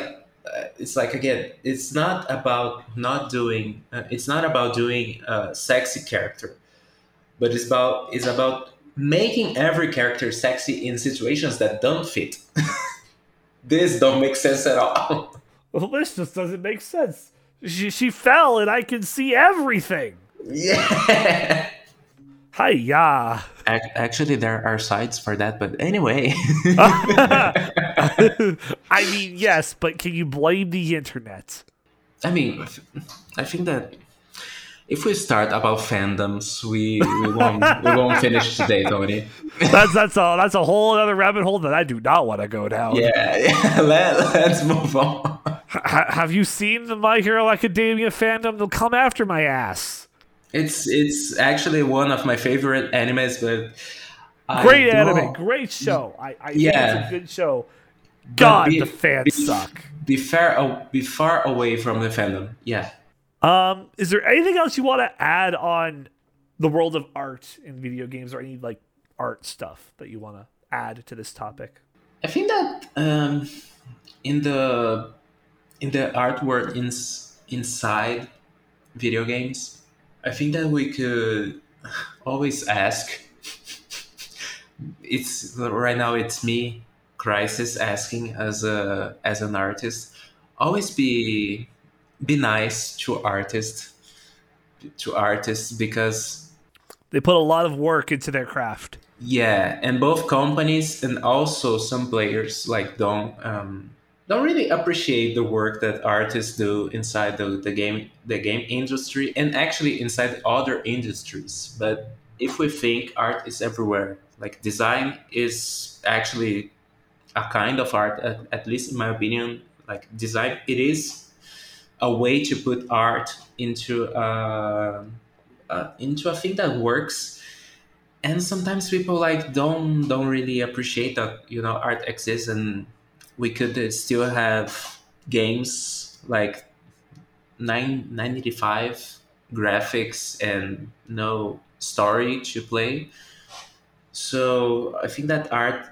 uh, it's like again, it's not about not doing. Uh, it's not about doing a sexy character, but it's about it's about making every character sexy in situations that don't fit. this don't make sense at all. Well, this just doesn't make sense. She she fell, and I can see everything. Yeah. Hi, yeah. Actually, there are sites for that, but anyway. I mean, yes, but can you blame the internet? I mean, I think that if we start about fandoms, we, we won't we won't finish today, Tony. that's that's a that's a whole other rabbit hole that I do not want to go down. Yeah, yeah. Let, let's move on. H- have you seen the My Hero Academia fandom? They'll come after my ass. It's it's actually one of my favorite animes, but great anime, great show. I, I yeah, it's a good show. God, be, the fans be, suck. Be far, be far away from the fandom. Yeah. Um, is there anything else you want to add on the world of art in video games, or any like art stuff that you want to add to this topic? I think that um, in the in the artwork in, inside video games, I think that we could always ask. It's right now. It's me, crisis, asking as a as an artist. Always be be nice to artists to artists because they put a lot of work into their craft. Yeah, and both companies and also some players like don't um, don't really appreciate the work that artists do inside the, the game the game industry and actually inside other industries. But if we think art is everywhere, like design is actually a kind of art, at, at least in my opinion. Like design, it is a way to put art into a, uh, into a thing that works and sometimes people like don't don't really appreciate that you know art exists and we could still have games like 995 graphics and no story to play so i think that art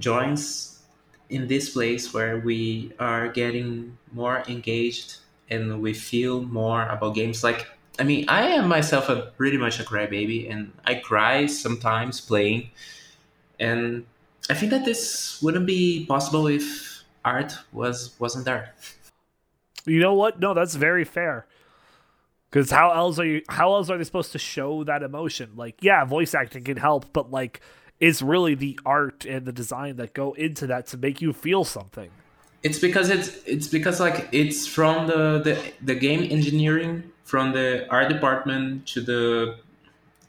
joins in this place where we are getting more engaged and we feel more about games like I mean, I am myself a pretty much a crybaby, and I cry sometimes playing. And I think that this wouldn't be possible if art was wasn't there. You know what? No, that's very fair. Because how else are you? How else are they supposed to show that emotion? Like, yeah, voice acting can help, but like, it's really the art and the design that go into that to make you feel something. It's because it's it's because like it's from the the, the game engineering from the art department to the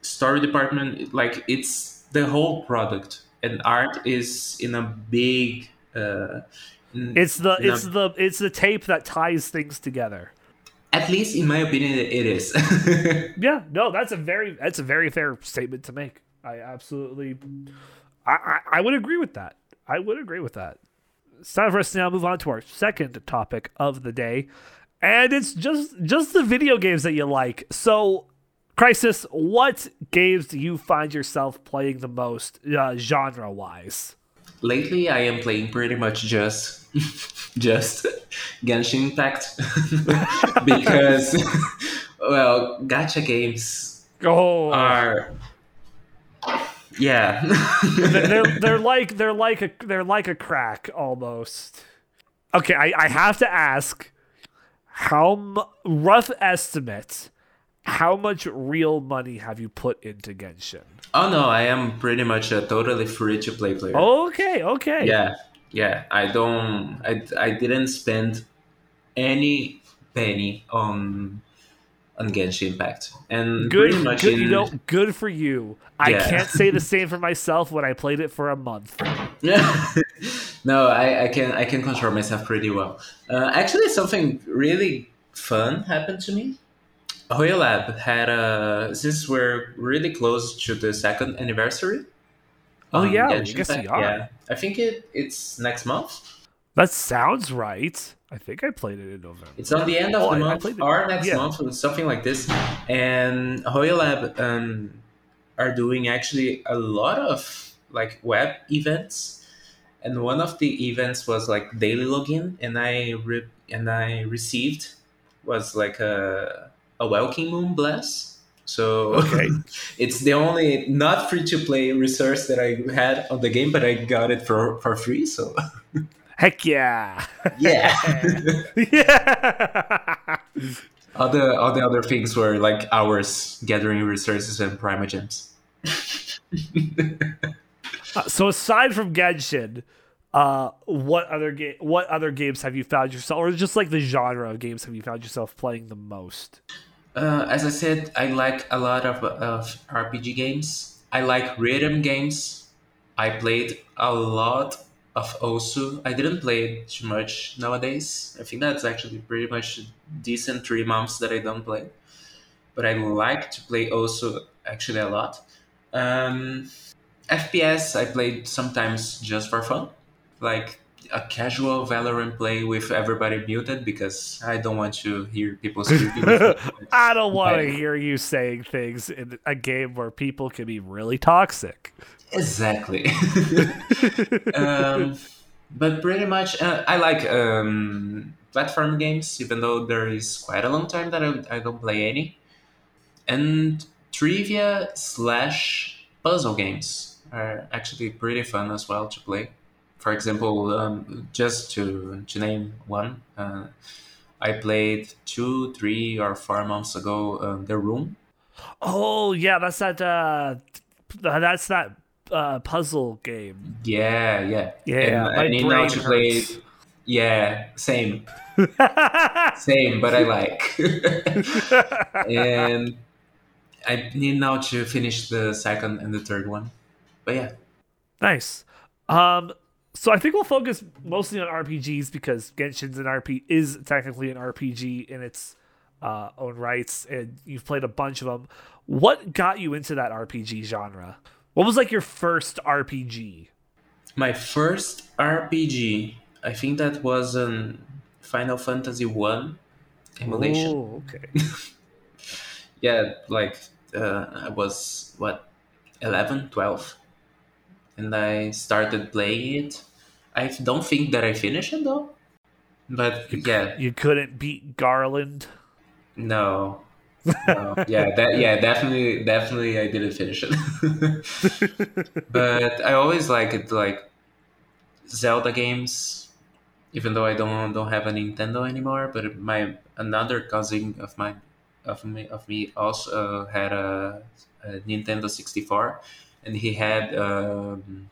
story department like it's the whole product and art is in a big uh, it's the it's a, the it's the tape that ties things together. At least in my opinion it is. Yeah no that's a very that's a very fair statement to make. I absolutely I, I, I would agree with that. I would agree with that. It's time for us to now move on to our second topic of the day. And it's just just the video games that you like. So, Crisis, what games do you find yourself playing the most, uh, genre wise? Lately, I am playing pretty much just just Genshin Impact because, well, gacha games oh. are yeah they're, they're like they're like a they're like a crack almost okay I, I have to ask how m- rough estimate how much real money have you put into Genshin? Oh no, I am pretty much a totally free to play player. Okay, okay. Yeah, yeah. I don't. I I didn't spend any penny on on Genshin Impact, and good, pretty much good, in, you know, good for you. I can't say the same for myself when I played it for a month. no, I, I can I can control myself pretty well. Uh, actually, something really fun happened to me. Oh, HoYoLAB had a since we're really close to the second anniversary. Oh um, yeah, I guess we are. Yeah, I think it it's next month. That sounds right. I think I played it in November. It's on the end of oh, the month or next yeah. month, something like this. And HoYoLAB um, are doing actually a lot of like web events, and one of the events was like daily login, and I re- and I received was like a a Welkin Moon bless. So okay. it's the only not free to play resource that I had on the game, but I got it for for free. So. Heck yeah! Yeah, yeah. all the all the other things were like hours gathering resources and primogems. uh, so aside from Genshin, uh, what other game? What other games have you found yourself, or just like the genre of games have you found yourself playing the most? Uh, as I said, I like a lot of, of RPG games. I like rhythm games. I played a lot of Osu. I didn't play too much nowadays. I think that's actually pretty much decent three months that I don't play. But I like to play Osu actually a lot. Um, FPS I played sometimes just for fun, like a casual Valorant play with everybody muted because I don't want to hear people speaking. I don't want to hear you saying things in a game where people can be really toxic. Exactly. um, but pretty much, uh, I like um, platform games, even though there is quite a long time that I, I don't play any. and trivia slash puzzle games are actually pretty fun as well to play. For example, um, just to to name one, uh, I played two, three, or four months ago. Uh, the Room. Oh yeah, that's that. Uh, that's that uh, puzzle game. Yeah, yeah, Yeah, And my I need now brain to play. Yeah, same, same, but I like. and I need now to finish the second and the third one. But yeah, Nice. Um, so I think we'll focus mostly on RPGs because Genshin's an RP is technically an RPG in its uh, own rights, and you've played a bunch of them. What got you into that RPG genre? What was like your first RPG? my first RPG, I think that was an Final Fantasy One emulation. Oh, okay. Yeah, like uh, I was what 11, 12. And I started playing it. I don't think that I finished it though. But yeah, You couldn't beat Garland. no. no. Yeah, that yeah, definitely definitely I didn't finish it. but I always like it like Zelda games even though I don't don't have a Nintendo anymore, but my another cousin of mine of me of me also had a, a Nintendo 64 and he had um,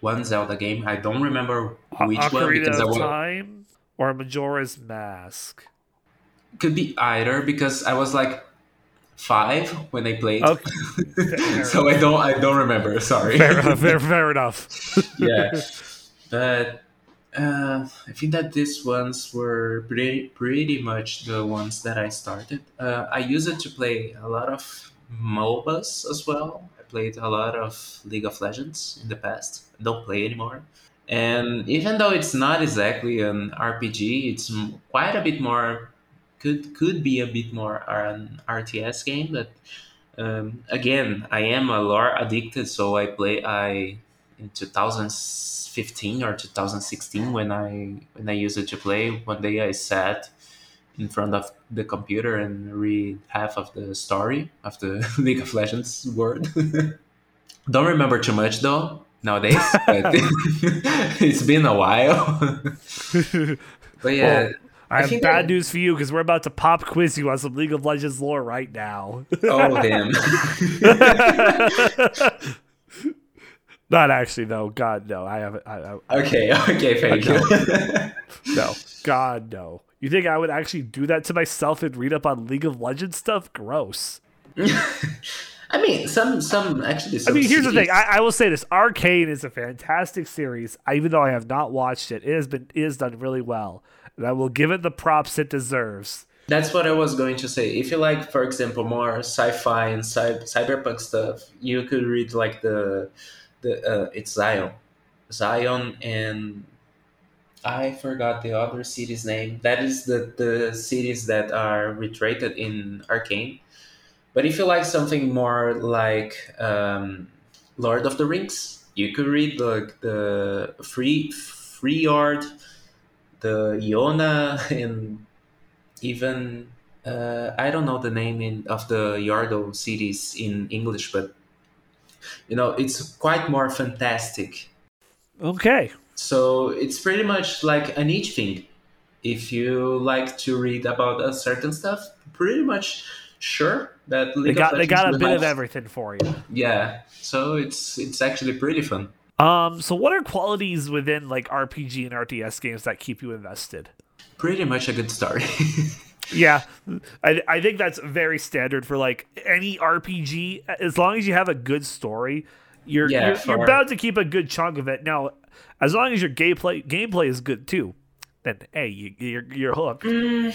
one Zelda game. I don't remember which one Ocarina because I was Time or Majora's Mask. could be either because I was like five when I played. Okay. So I don't I don't remember. Sorry. Fair enough. Fair, fair enough. yeah, but uh, I think that these ones were pretty pretty much the ones that I started. Uh, I used it to play a lot of MOBAs as well. Played a lot of League of Legends in the past. Don't play anymore. And even though it's not exactly an RPG, it's quite a bit more. Could could be a bit more an RTS game, but um, again, I am a lore addicted, so I play. I in 2015 or 2016 when I when I used it to play. One day I sat in front of the computer and read half of the story of the League of Legends world. Don't remember too much though nowadays, but it's been a while. but yeah. Well, I have bad that- news for you because we're about to pop quiz you on some League of Legends lore right now. Oh damn! Not actually, no. God, no. I haven't. I, I, okay, okay, thank you. no. God, no. You think I would actually do that to myself and read up on League of Legends stuff? Gross. I mean, some some actually. I mean, here's the thing. I, I will say this: Arcane is a fantastic series. Even though I have not watched it, it has been it has done really well, and I will give it the props it deserves. That's what I was going to say. If you like, for example, more sci-fi and cy- cyberpunk stuff, you could read like the the uh, it's Zaun, Zaun, and I forgot the other city's name. That is the the cities that are retrated in Arcane. But if you like something more like um, Lord of the Rings, you could read like the Free Freljord, the Ionia, and even uh, I don't know the name in, of the Yardo cities in English, but you know it's quite more fantastic. Okay. So it's pretty much like a niche thing. If you like to read about a certain stuff, pretty much sure that They got they got a bit will of everything for you. Yeah, so it's it's actually pretty fun. Um, so what are qualities within like RPG and RTS games that keep you invested? Pretty much a good story. Yeah, I, I think that's very standard for like any RPG. As long as you have a good story, you're Yeah, you're, you're bound to keep a good chunk of it. Now, as long as your gameplay gameplay is good too, then hey, you, you're you're hooked.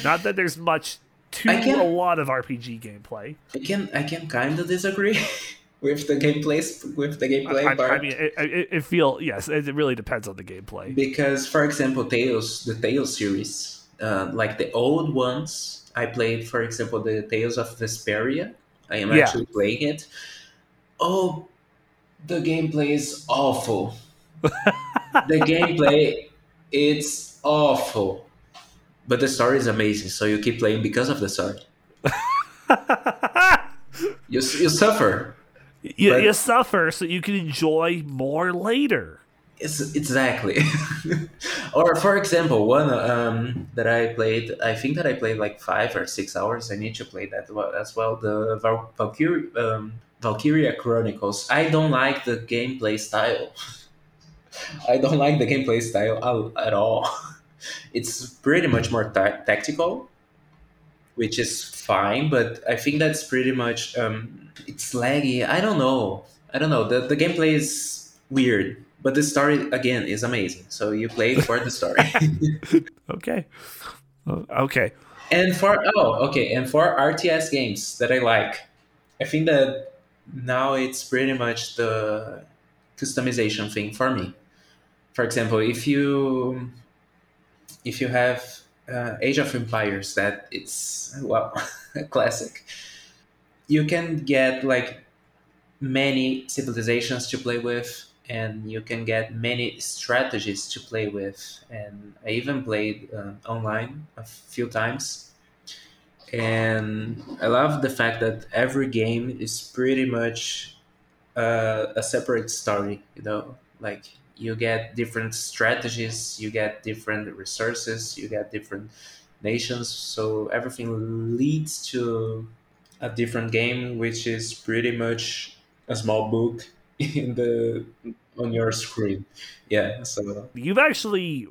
Not that there's much to Mm. Can- a lot of RPG gameplay. I can I can kind of disagree with the gameplay with the gameplay I, part. I mean, it, it, it feel yes, it really depends on the gameplay. because for example tales the tales series uh, like the old ones i played for example the tales of vesperia i am Yeah. actually playing it oh the gameplay is awful the gameplay it's awful but the story is amazing so you keep playing because of the story you you suffer. You, you suffer so you can enjoy more later. It's, exactly. or for example, one um, that I played, I think that I played like five or six hours. I need to play that as well. The Valkyrie, um, Valkyria Chronicles. I don't like the gameplay style. I don't like the gameplay style at all. It's pretty much more ta- tactical, which is fine, but I think that's pretty much um, it's laggy. I don't know. I don't know. The the gameplay is weird but the story again is amazing. So you play for the story. okay. Okay. And for oh okay, and for RTS games that I like, I think that now it's pretty much the customization thing for me. For example, if you if you have uh, Age of Empires, that it's well a classic. You can get like many civilizations to play with and you can get many strategies to play with. And I even played uh, online a few times. And I love the fact that every game is pretty much uh, a separate story, you know, like you get different strategies, you get different resources, you get different nations. So everything leads to a different game, which is pretty much a small book in the on your screen. Yeah, so you've actually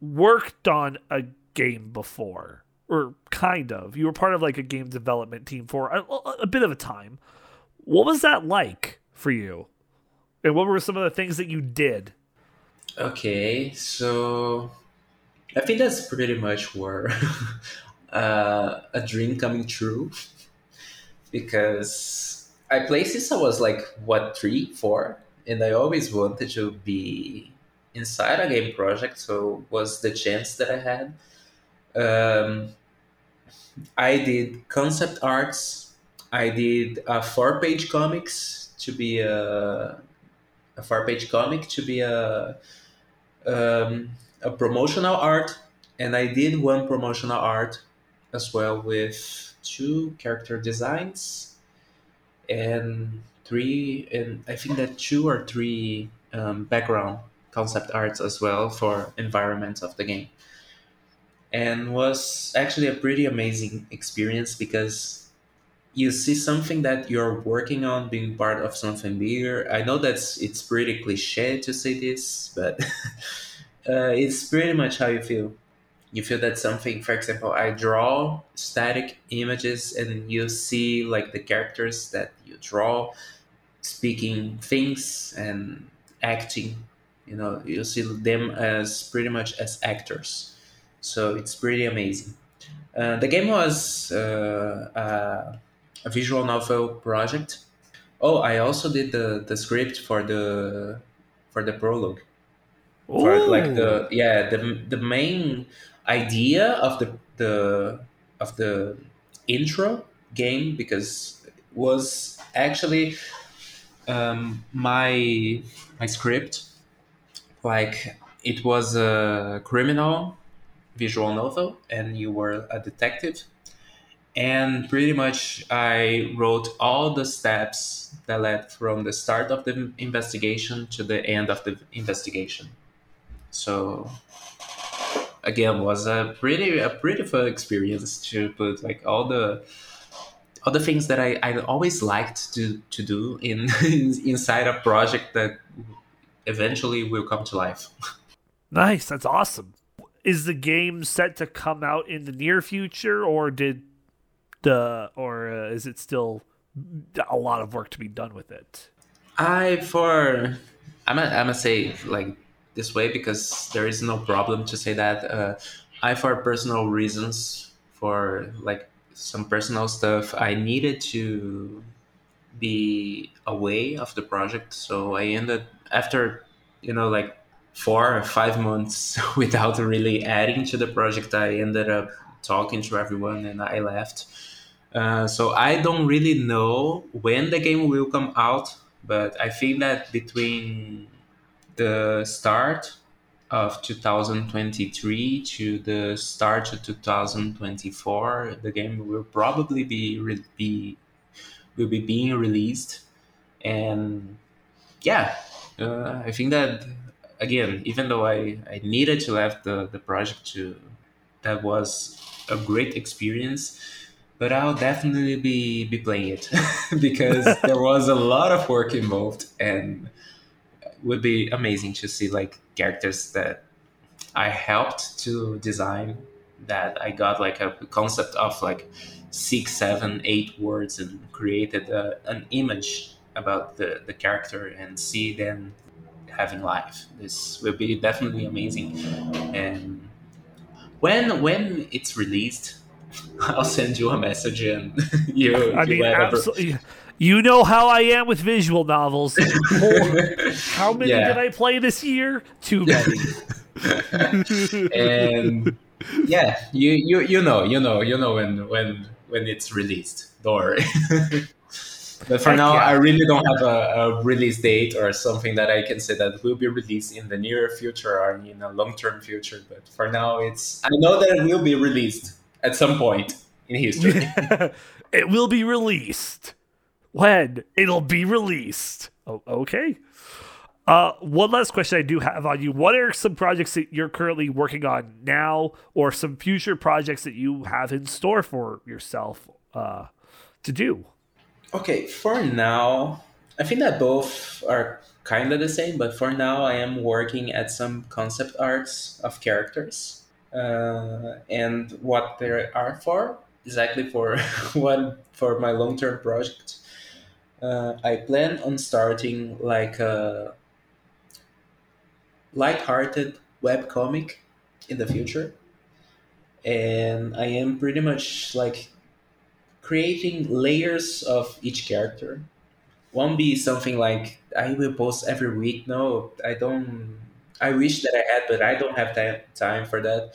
worked on a game before, or kind of. You were part of like a game development team for a, a bit of a time. What was that like for you? And what were some of the things that you did? Okay, so I think that's pretty much where uh, a dream coming true because I played since I was like what three, four, and I always wanted to be inside a game project. So was the chance that I had. Um, I did concept arts. I did a four-page comics to be a a four-page comic to be a um, a promotional art, and I did one promotional art as well with two character designs and three, and I think that two or three um, background concept arts as well for environments of the game. And was actually a pretty amazing experience because you see something that you're working on being part of something bigger. I know that's it's pretty cliche to say this, but uh, it's pretty much how you feel. You feel that something for example i draw static images and you see like the characters that you draw speaking things and acting. You know you see them as pretty much as actors so it's pretty amazing. Uh, the game was uh, a, a visual novel project. Oh i also did the, the script for the for the prologue. For like the yeah the, the main idea of the the of the intro game because it was actually um, my my script. Like it was a criminal visual novel and you were a detective and pretty much i wrote all the steps that led from the start of the investigation to the end of the investigation so again was a pretty a pretty fun experience to put like all the all the things that I, I always liked to to do in inside a project that eventually will come to life. Nice, that's awesome. Is the game set to come out in the near future, or did the or uh, is it still a lot of work to be done with it? I for I'm gonna, I'm gonna say like this way because there is no problem to say that. Uh, I, for personal reasons, for like some personal stuff, I needed to be away of the project. So I ended after, you know, like four or five months without really adding to the project. I ended up talking to everyone and I left. Uh, so I don't really know when the game will come out, but I think that between the start of 2023 to the start of 2024 the game will probably be re- be will be being released, and yeah, uh, I think that again, even though I, I needed to have the, the project to that was a great experience, but I'll definitely be be playing it because there was a lot of work involved and it would be amazing to see like characters that I helped to design that I got like a concept of like six, seven, eight words and created a, an image about the, the character and see them having life. This will be definitely amazing. And when when it's released, I'll send you a message and you. I mean, absolutely. You know how I am with visual novels. how many yeah. did I play this year? Too many. and yeah, you, you you know you know you know when when when it's released. Don't worry. But for Heck now, yeah. I really don't have a, a, release date or something that I can say that will be released in the near future or in a long term future. But for now, it's I know that it will be released at some point in history. it will be released. When it'll be released. Oh, okay. Uh, one last question I do have on you. What are some projects that you're currently working on now, or some future projects that you have in store for yourself uh, to do? Okay, for now, I think that both are kind of the same, but for now, I am working at some concept arts of characters. Uh, and what they are for, exactly for one for my long term project. Uh, I plan on starting like a light-hearted web comic in the future and i am pretty much like creating layers of each character. Won't be something like i will post every week. No i don't i wish that i had but i don't have time for that.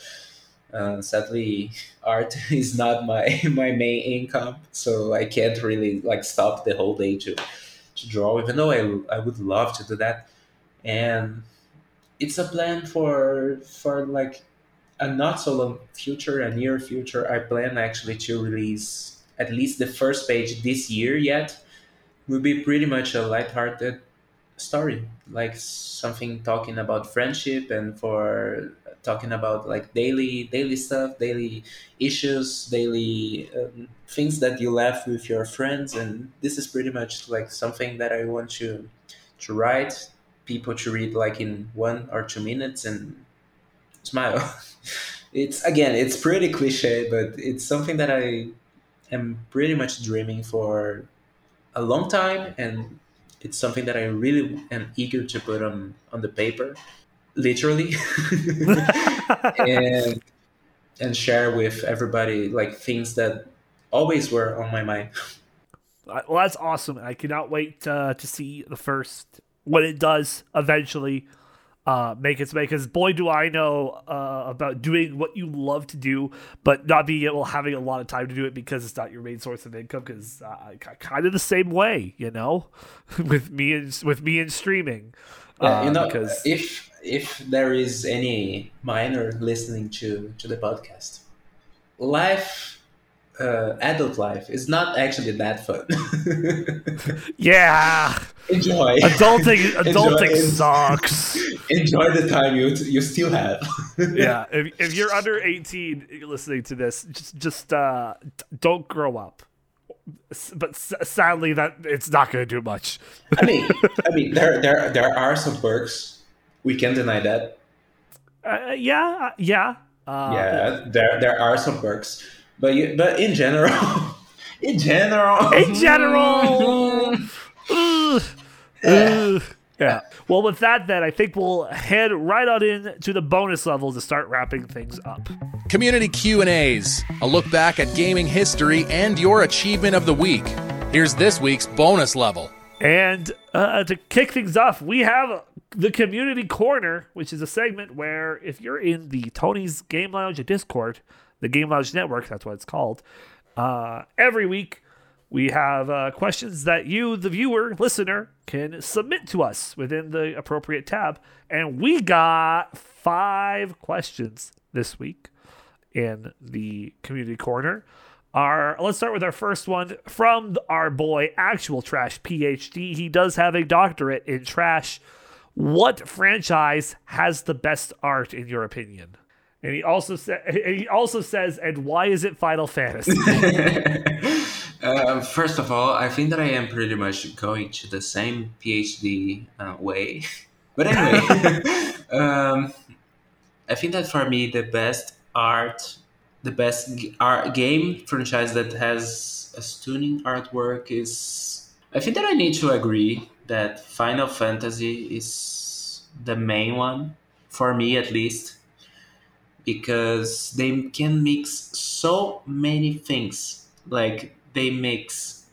Uh, sadly art is not my my main income so i can't really like stop the whole day to to draw even though i, I would love to do that. And it's a plan for for like a not so long future, a near future. I plan actually to release at least the first page this year yet. Will be pretty much a light-hearted story, like something talking about friendship and for talking about like daily daily stuff, daily issues, daily um, things that you laugh with your friends, and this is pretty much like something that I want to to write people to read like in one or two minutes and smile. it's again, it's pretty cliche, but it's something that I am pretty much dreaming for a long time, and it's something that I really am eager to put on on the paper, literally, and and share with everybody like things that always were on my mind. Well, that's awesome. I cannot wait uh, to see the first when it does eventually uh, make its way. Because boy, do I know uh, about doing what you love to do, but not being able having a lot of time to do it because it's not your main source of income. Because uh, kind of the same way, you know, with me and with me and streaming. Yeah, you uh, know, because if if there is any minor listening to to the podcast, life uh, adult life is not actually that fun. yeah. Enjoy. Adulting adulting enjoy, sucks. Enjoy the time you you still have. yeah. If, if you're under 18 listening to this, just just uh, don't grow up. But sadly, that it's not going to do much. I mean, I mean, there there there are some perks. We can't deny that. Uh, yeah, yeah. Uh, yeah, there there are some perks but you, but in general, in general, in general. yeah. yeah. Well, with that, then I think we'll head right on in to the bonus level to start wrapping things up. Community Q and A's, a look back at gaming history and your achievement of the week. Here's this week's bonus level. And uh, to kick things off, we have the Community Corner, which is a segment where if you're in the Tony's Game Lounge Discord, the Game Lounge Network. That's what it's called. Uh, every week, we have uh, questions that you, the viewer, listener, can submit to us within the appropriate tab. And we got five questions this week in the community corner. Our let's start with our first one from our boy Actual Trash PhD. He does have a doctorate in trash. What franchise has the best art in your opinion? And he also he also says, and why is it Final Fantasy? Um, first of all, I think that I am pretty much going to the same PhD uh, way. But anyway, um, I think that for me, the best art, the best art game franchise that has a stunning artwork is. I think that I need to agree that Final Fantasy is the main one, for me at least, because they can mix so many things. Like they mix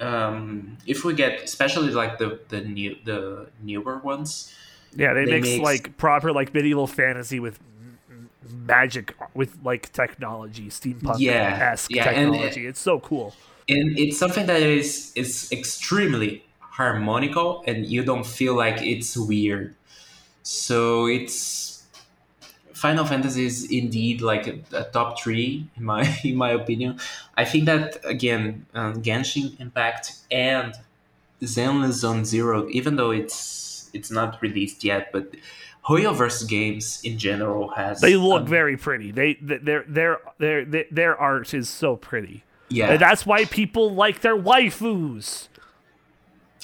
um if we get especially like the the new the newer ones yeah, they, They mix, mix- like proper like medieval fantasy with magic with like technology, steampunk Yeah, esque yeah, and- technology. it's so cool. and it's something that is is extremely harmonical and you don't feel like it's weird so it's final fantasy is indeed like a, a top three in my in my opinion i think that again um, genshin impact and zenless zone zero even though it's it's not released yet but Hoyoverse games in general has They look um, very pretty. They their their their their art is so pretty. yeah And that's why people like their waifus.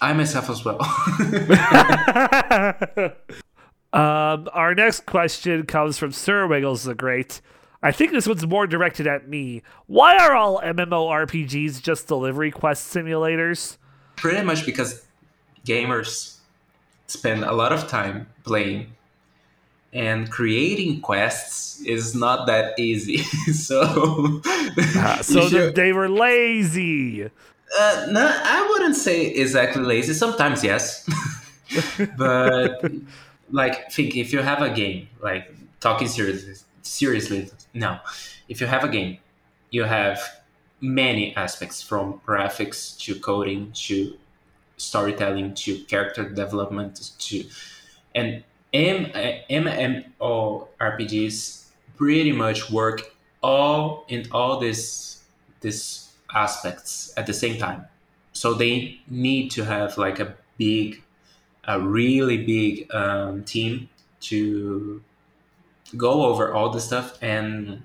i myself as well Um, our next question comes from Sir Wiggles the Great. I think this one's more directed at me. Why are all MMORPGs just delivery quest simulators? pretty much because gamers spend a lot of time playing and creating quests is not that easy so So if you- th- they were lazy. uh, no i wouldn't say exactly lazy sometimes yes but like think if you have a game like talking seriously seriously now if you have a game you have many aspects from graphics to coding to storytelling to character development to and M- MMORPGs pretty much work all in all this these aspects at the same time. So they need to have like a big, a really big um, team to go over all the stuff and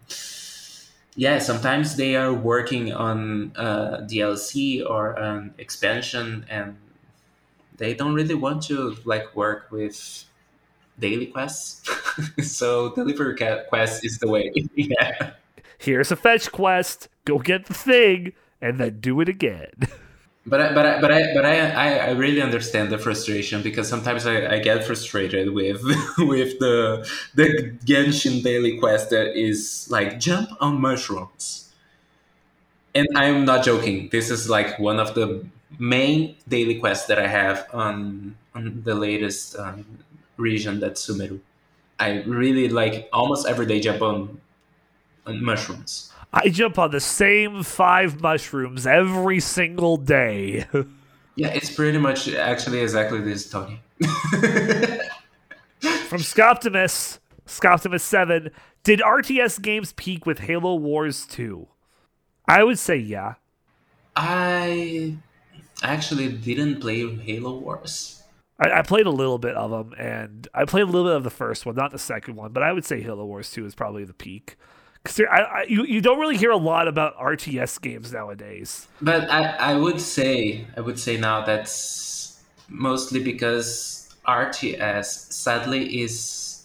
yeah sometimes they are working on uh, dlc or an expansion and they don't really want to like work with daily quests so delivery quest is the way yeah Here's a fetch quest. Go get the thing, and then do it again. but I, but I, but I but I, I really understand the frustration because sometimes I, I get frustrated with with the the Genshin daily quest that is like jump on mushrooms. And I'm not joking. This is like one of the main daily quests that I have on on the latest um, region that's Sumeru. I really like almost every day jump on, on mushrooms. I jump on the same five mushrooms every single day. Yeah, it's pretty much actually exactly this, Tony. From Scoptimus, Scoptimus 7, did RTS games peak with Halo Wars 2? I would say yeah. I actually didn't play Halo Wars. I, I played a little bit of them, and I played a little bit of the first one, not the second one, but I would say Halo Wars 2 is probably the peak. Because you, you don't really hear a lot about RTS games nowadays. But I, I would say I would say now that's mostly because RTS sadly is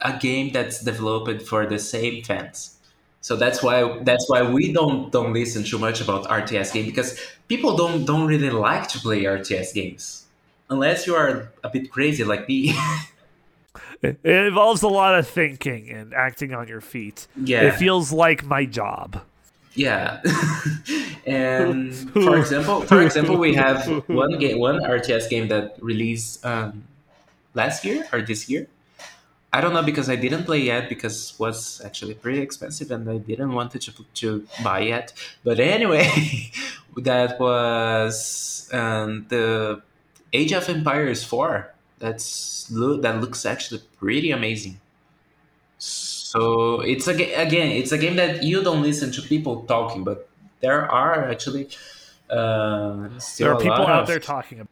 a game that's developed for the same fans. So that's why that's why we don't don't listen too much about RTS game because people don't don't really like to play RTS games unless you are a bit crazy like me. It, it involves a lot of thinking and acting on your feet. Yeah. It feels like my job. Yeah, and for example, for example, we have one game, one RTS game that released um, last year or this year. I don't know because I didn't play yet because it was actually pretty expensive and I didn't want to to buy yet. But anyway, that was um, the Age of Empires four. That's that looks actually pretty amazing. So it's a again, it's a game that you don't listen to people talking, but there are actually uh, still There are people out of- there talking about.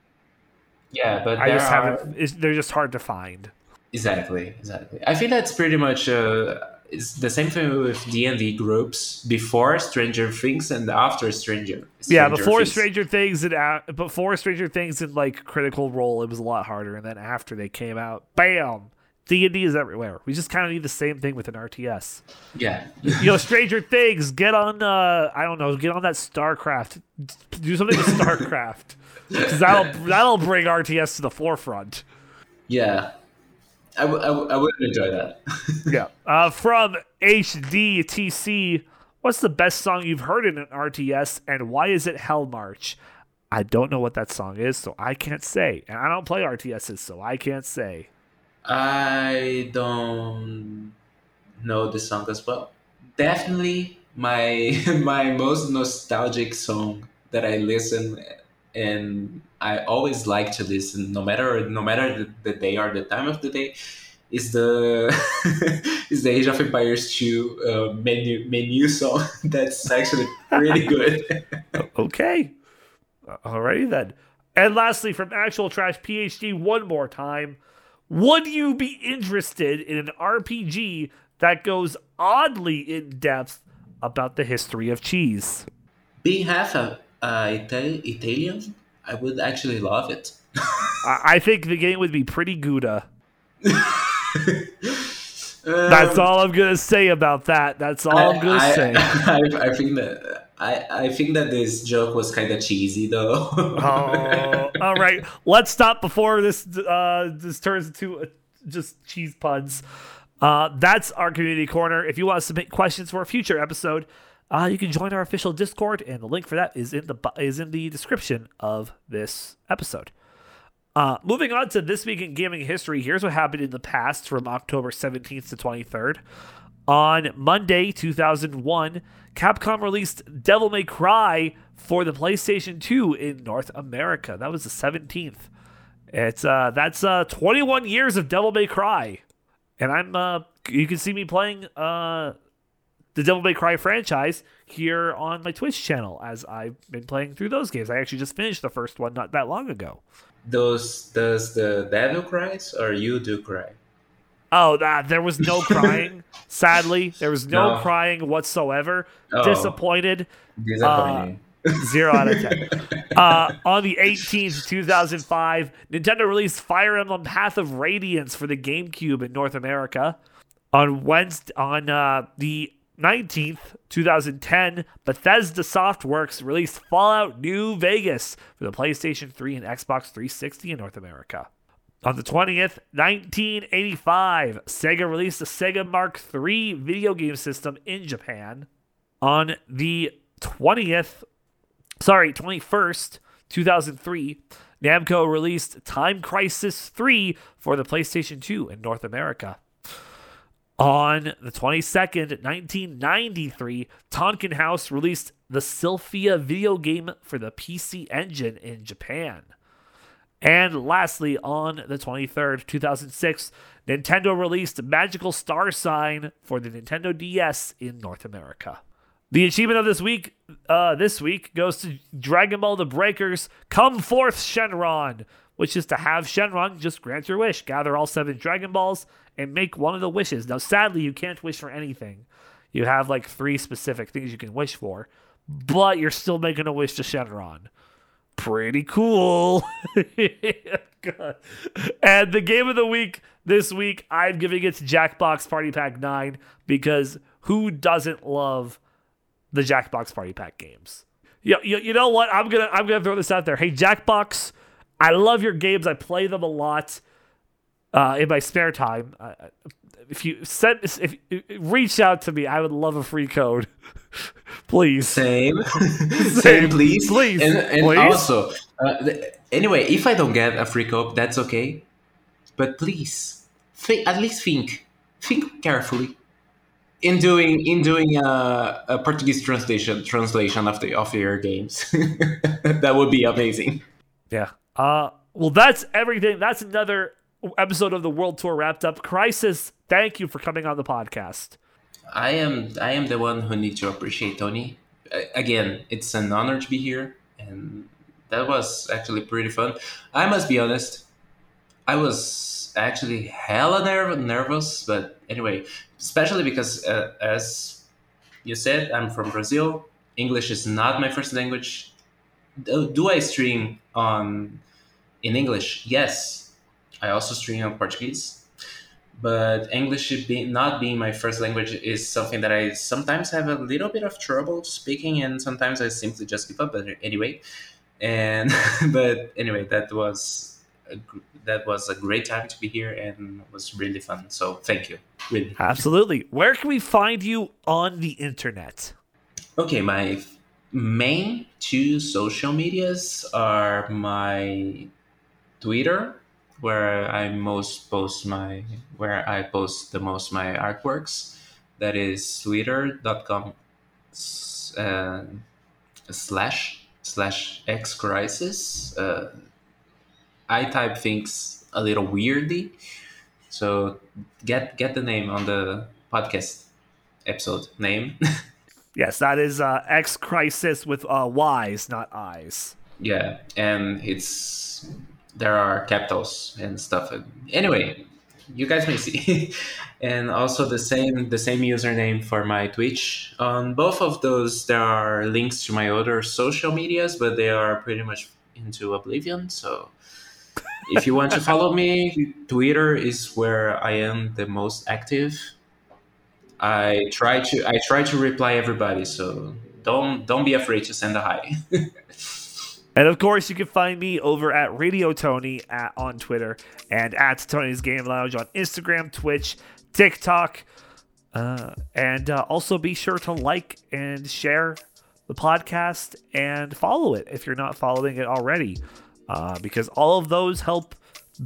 Yeah, but I just are, haven't. They're just hard to find. Exactly, exactly. I think that's pretty much uh, it's the same thing with D and D groups before Stranger Things and after Stranger. Yeah, Stranger before Things. Stranger Things and a before Stranger Things and like Critical Role, it was a lot harder, and then after they came out, bam, D and D is everywhere. We just kind of need the same thing with an RTS. Yeah, You know, Stranger Things, get on. uh I don't know, get on that StarCraft. Do something with StarCraft, because that'll that'll bring RTS to the forefront. yeah. I, w- I, w- I would enjoy that. Yeah. Uh, from HDTC, what's the best song you've heard in an RTS, and why is it Hell March? I don't know what that song is, so I can't say. And I don't play RTSs, so I can't say. I don't know the song as well. Definitely my my most nostalgic song that I listen and I always like to listen, no matter no matter the, the day or the time of the day, is the is the Age of Empires 2 uh, menu menu song. That's actually pretty good. Okay. Alrighty then. And lastly, from Actual Trash PhD, one more time. Would you be interested in an RPG that goes oddly in depth about the history of cheese? Being half a uh, Ita- Italian, I would actually love it. I, I think the game would be pretty Gouda. Um, That's all I'm gonna say about that. That's all I'm gonna I, say. I, I think that I, I think that this joke was kind of cheesy though. Oh, all right. Let's stop before this uh, this turns into uh, just cheese puns. Uh, that's our community corner. If you want to submit questions for a future episode, uh, you can join our official Discord, and the link for that is in the is in the description of this episode. Uh, moving on to this week in gaming history, here's what happened in the past from October 17th to 23rd. On Monday, 2001, Capcom released Devil May Cry for the PlayStation 2 in North America. That was the 17th. It's uh that's uh 21 years of Devil May Cry. And I'm uh you can see me playing uh the Devil May Cry franchise here on my Twitch channel as I've been playing through those games. I actually just finished the first one not that long ago. Does does the devil cries or you do cry? Oh, there was no crying. Sadly, there was no, No. crying whatsoever. Oh. Disappointed. Disappointing. Zero out of ten. Uh, on the 18th, 2005, Nintendo released Fire Emblem Path of Radiance for the GameCube in North America. On Wednesday, on uh, the 19th, 2010, Bethesda Softworks released Fallout New Vegas for the PlayStation 3 and Xbox 360 in North America. On the 20th, 1985, Sega released the Sega Mark III video game system in Japan. On the 20th, sorry, 21st, 2003, Namco released Time Crisis 3 for the PlayStation 2 in North America. On the 22nd, 1993, Tonkin House released the Sylphia video game for the PC Engine in Japan. And lastly, on the 23rd, 2006, Nintendo released Magical Star Sign for the Nintendo DS in North America. The achievement of this week, uh, this week goes to Dragon Ball: The Breakers. Come forth, Shenron, which is to have Shenron just grant your wish, gather all seven Dragon Balls, and make one of the wishes. Now, sadly, you can't wish for anything. You have like three specific things you can wish for, but you're still making a wish to Shenron pretty cool. And the game of the week this week, I'm giving it to Jackbox Party Pack 9 because who doesn't love the Jackbox Party Pack games? You, you, you know what? I'm gonna I'm gonna throw this out there. Hey Jackbox, I love your games. I play them a lot uh, in my spare time. Uh, if you send if, if reach out to me, I would love a free code. Please. Same, same, please, Please. and, and Please. also, uh, th- anyway, if I don't get a free code, that's okay. But please, think, at least think, think carefully in doing in doing a, a Portuguese translation translation of the of your games. that would be amazing. Yeah. Uh well that's everything. That's another episode of the World Tour wrapped up. Crisis, thank you for coming on the podcast. I am I am the one who needs to appreciate Tony. again, it's an honor to be here, and that was actually pretty fun. I must be honest, I was actually hella nerv- nervous, but anyway, especially because uh, as you said, I'm from Brazil. English is not my first language. Do, do I stream on in English? Yes, I also stream on Portuguese but English be, not being my first language is something that I sometimes have a little bit of trouble speaking, and sometimes I simply just give up. But anyway, and but anyway, that was a, that was a great time to be here and was really fun. So thank you, really. Absolutely. Where can we find you on the internet? Okay, my main two social medias are my Twitter where I most post my where I post the most my artworks. That is twitter.com uh, slash slash x crisis. Uh, I type things a little weirdly, so get get the name on the podcast episode name. yes, that is uh, X crisis with uh, Y's, not I's. Yeah, and it's there are capitals and stuff. Anyway, you guys may see, and also the same the same username for my Twitch. On both of those, there are links to my other social medias, but they are pretty much into oblivion. So, if you want to follow me, Twitter is where I am the most active. I try to I try to reply everybody, so don't don't be afraid to send a hi. And of course, you can find me over at Radio Tony at, on Twitter and at Tony's Game Lounge on Instagram, Twitch, TikTok. Uh, and uh, also be sure to like and share the podcast and follow it if you're not following it already, uh, because all of those help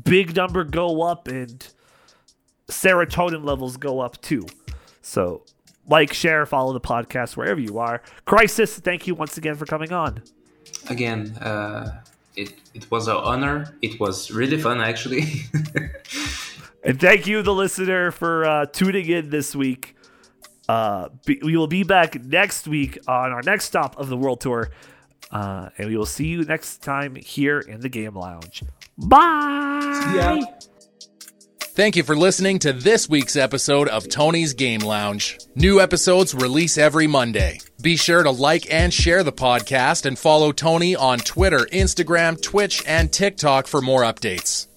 big number go up and serotonin levels go up too. So, like, share, follow the podcast wherever you are. Crisis, thank you once again for coming on again, uh, it it was an honor. It was really fun, actually. and thank you, the listener, for uh, tuning in this week. Uh, be, we will be back next week on our next stop of the world tour, uh, and we will see you next time here in the Game Lounge. Bye. Yeah. Thank you for listening to this week's episode of Tony's Game Lounge. New episodes release every Monday. Be sure to like and share the podcast and follow Tony on Twitter, Instagram, Twitch, and TikTok for more updates.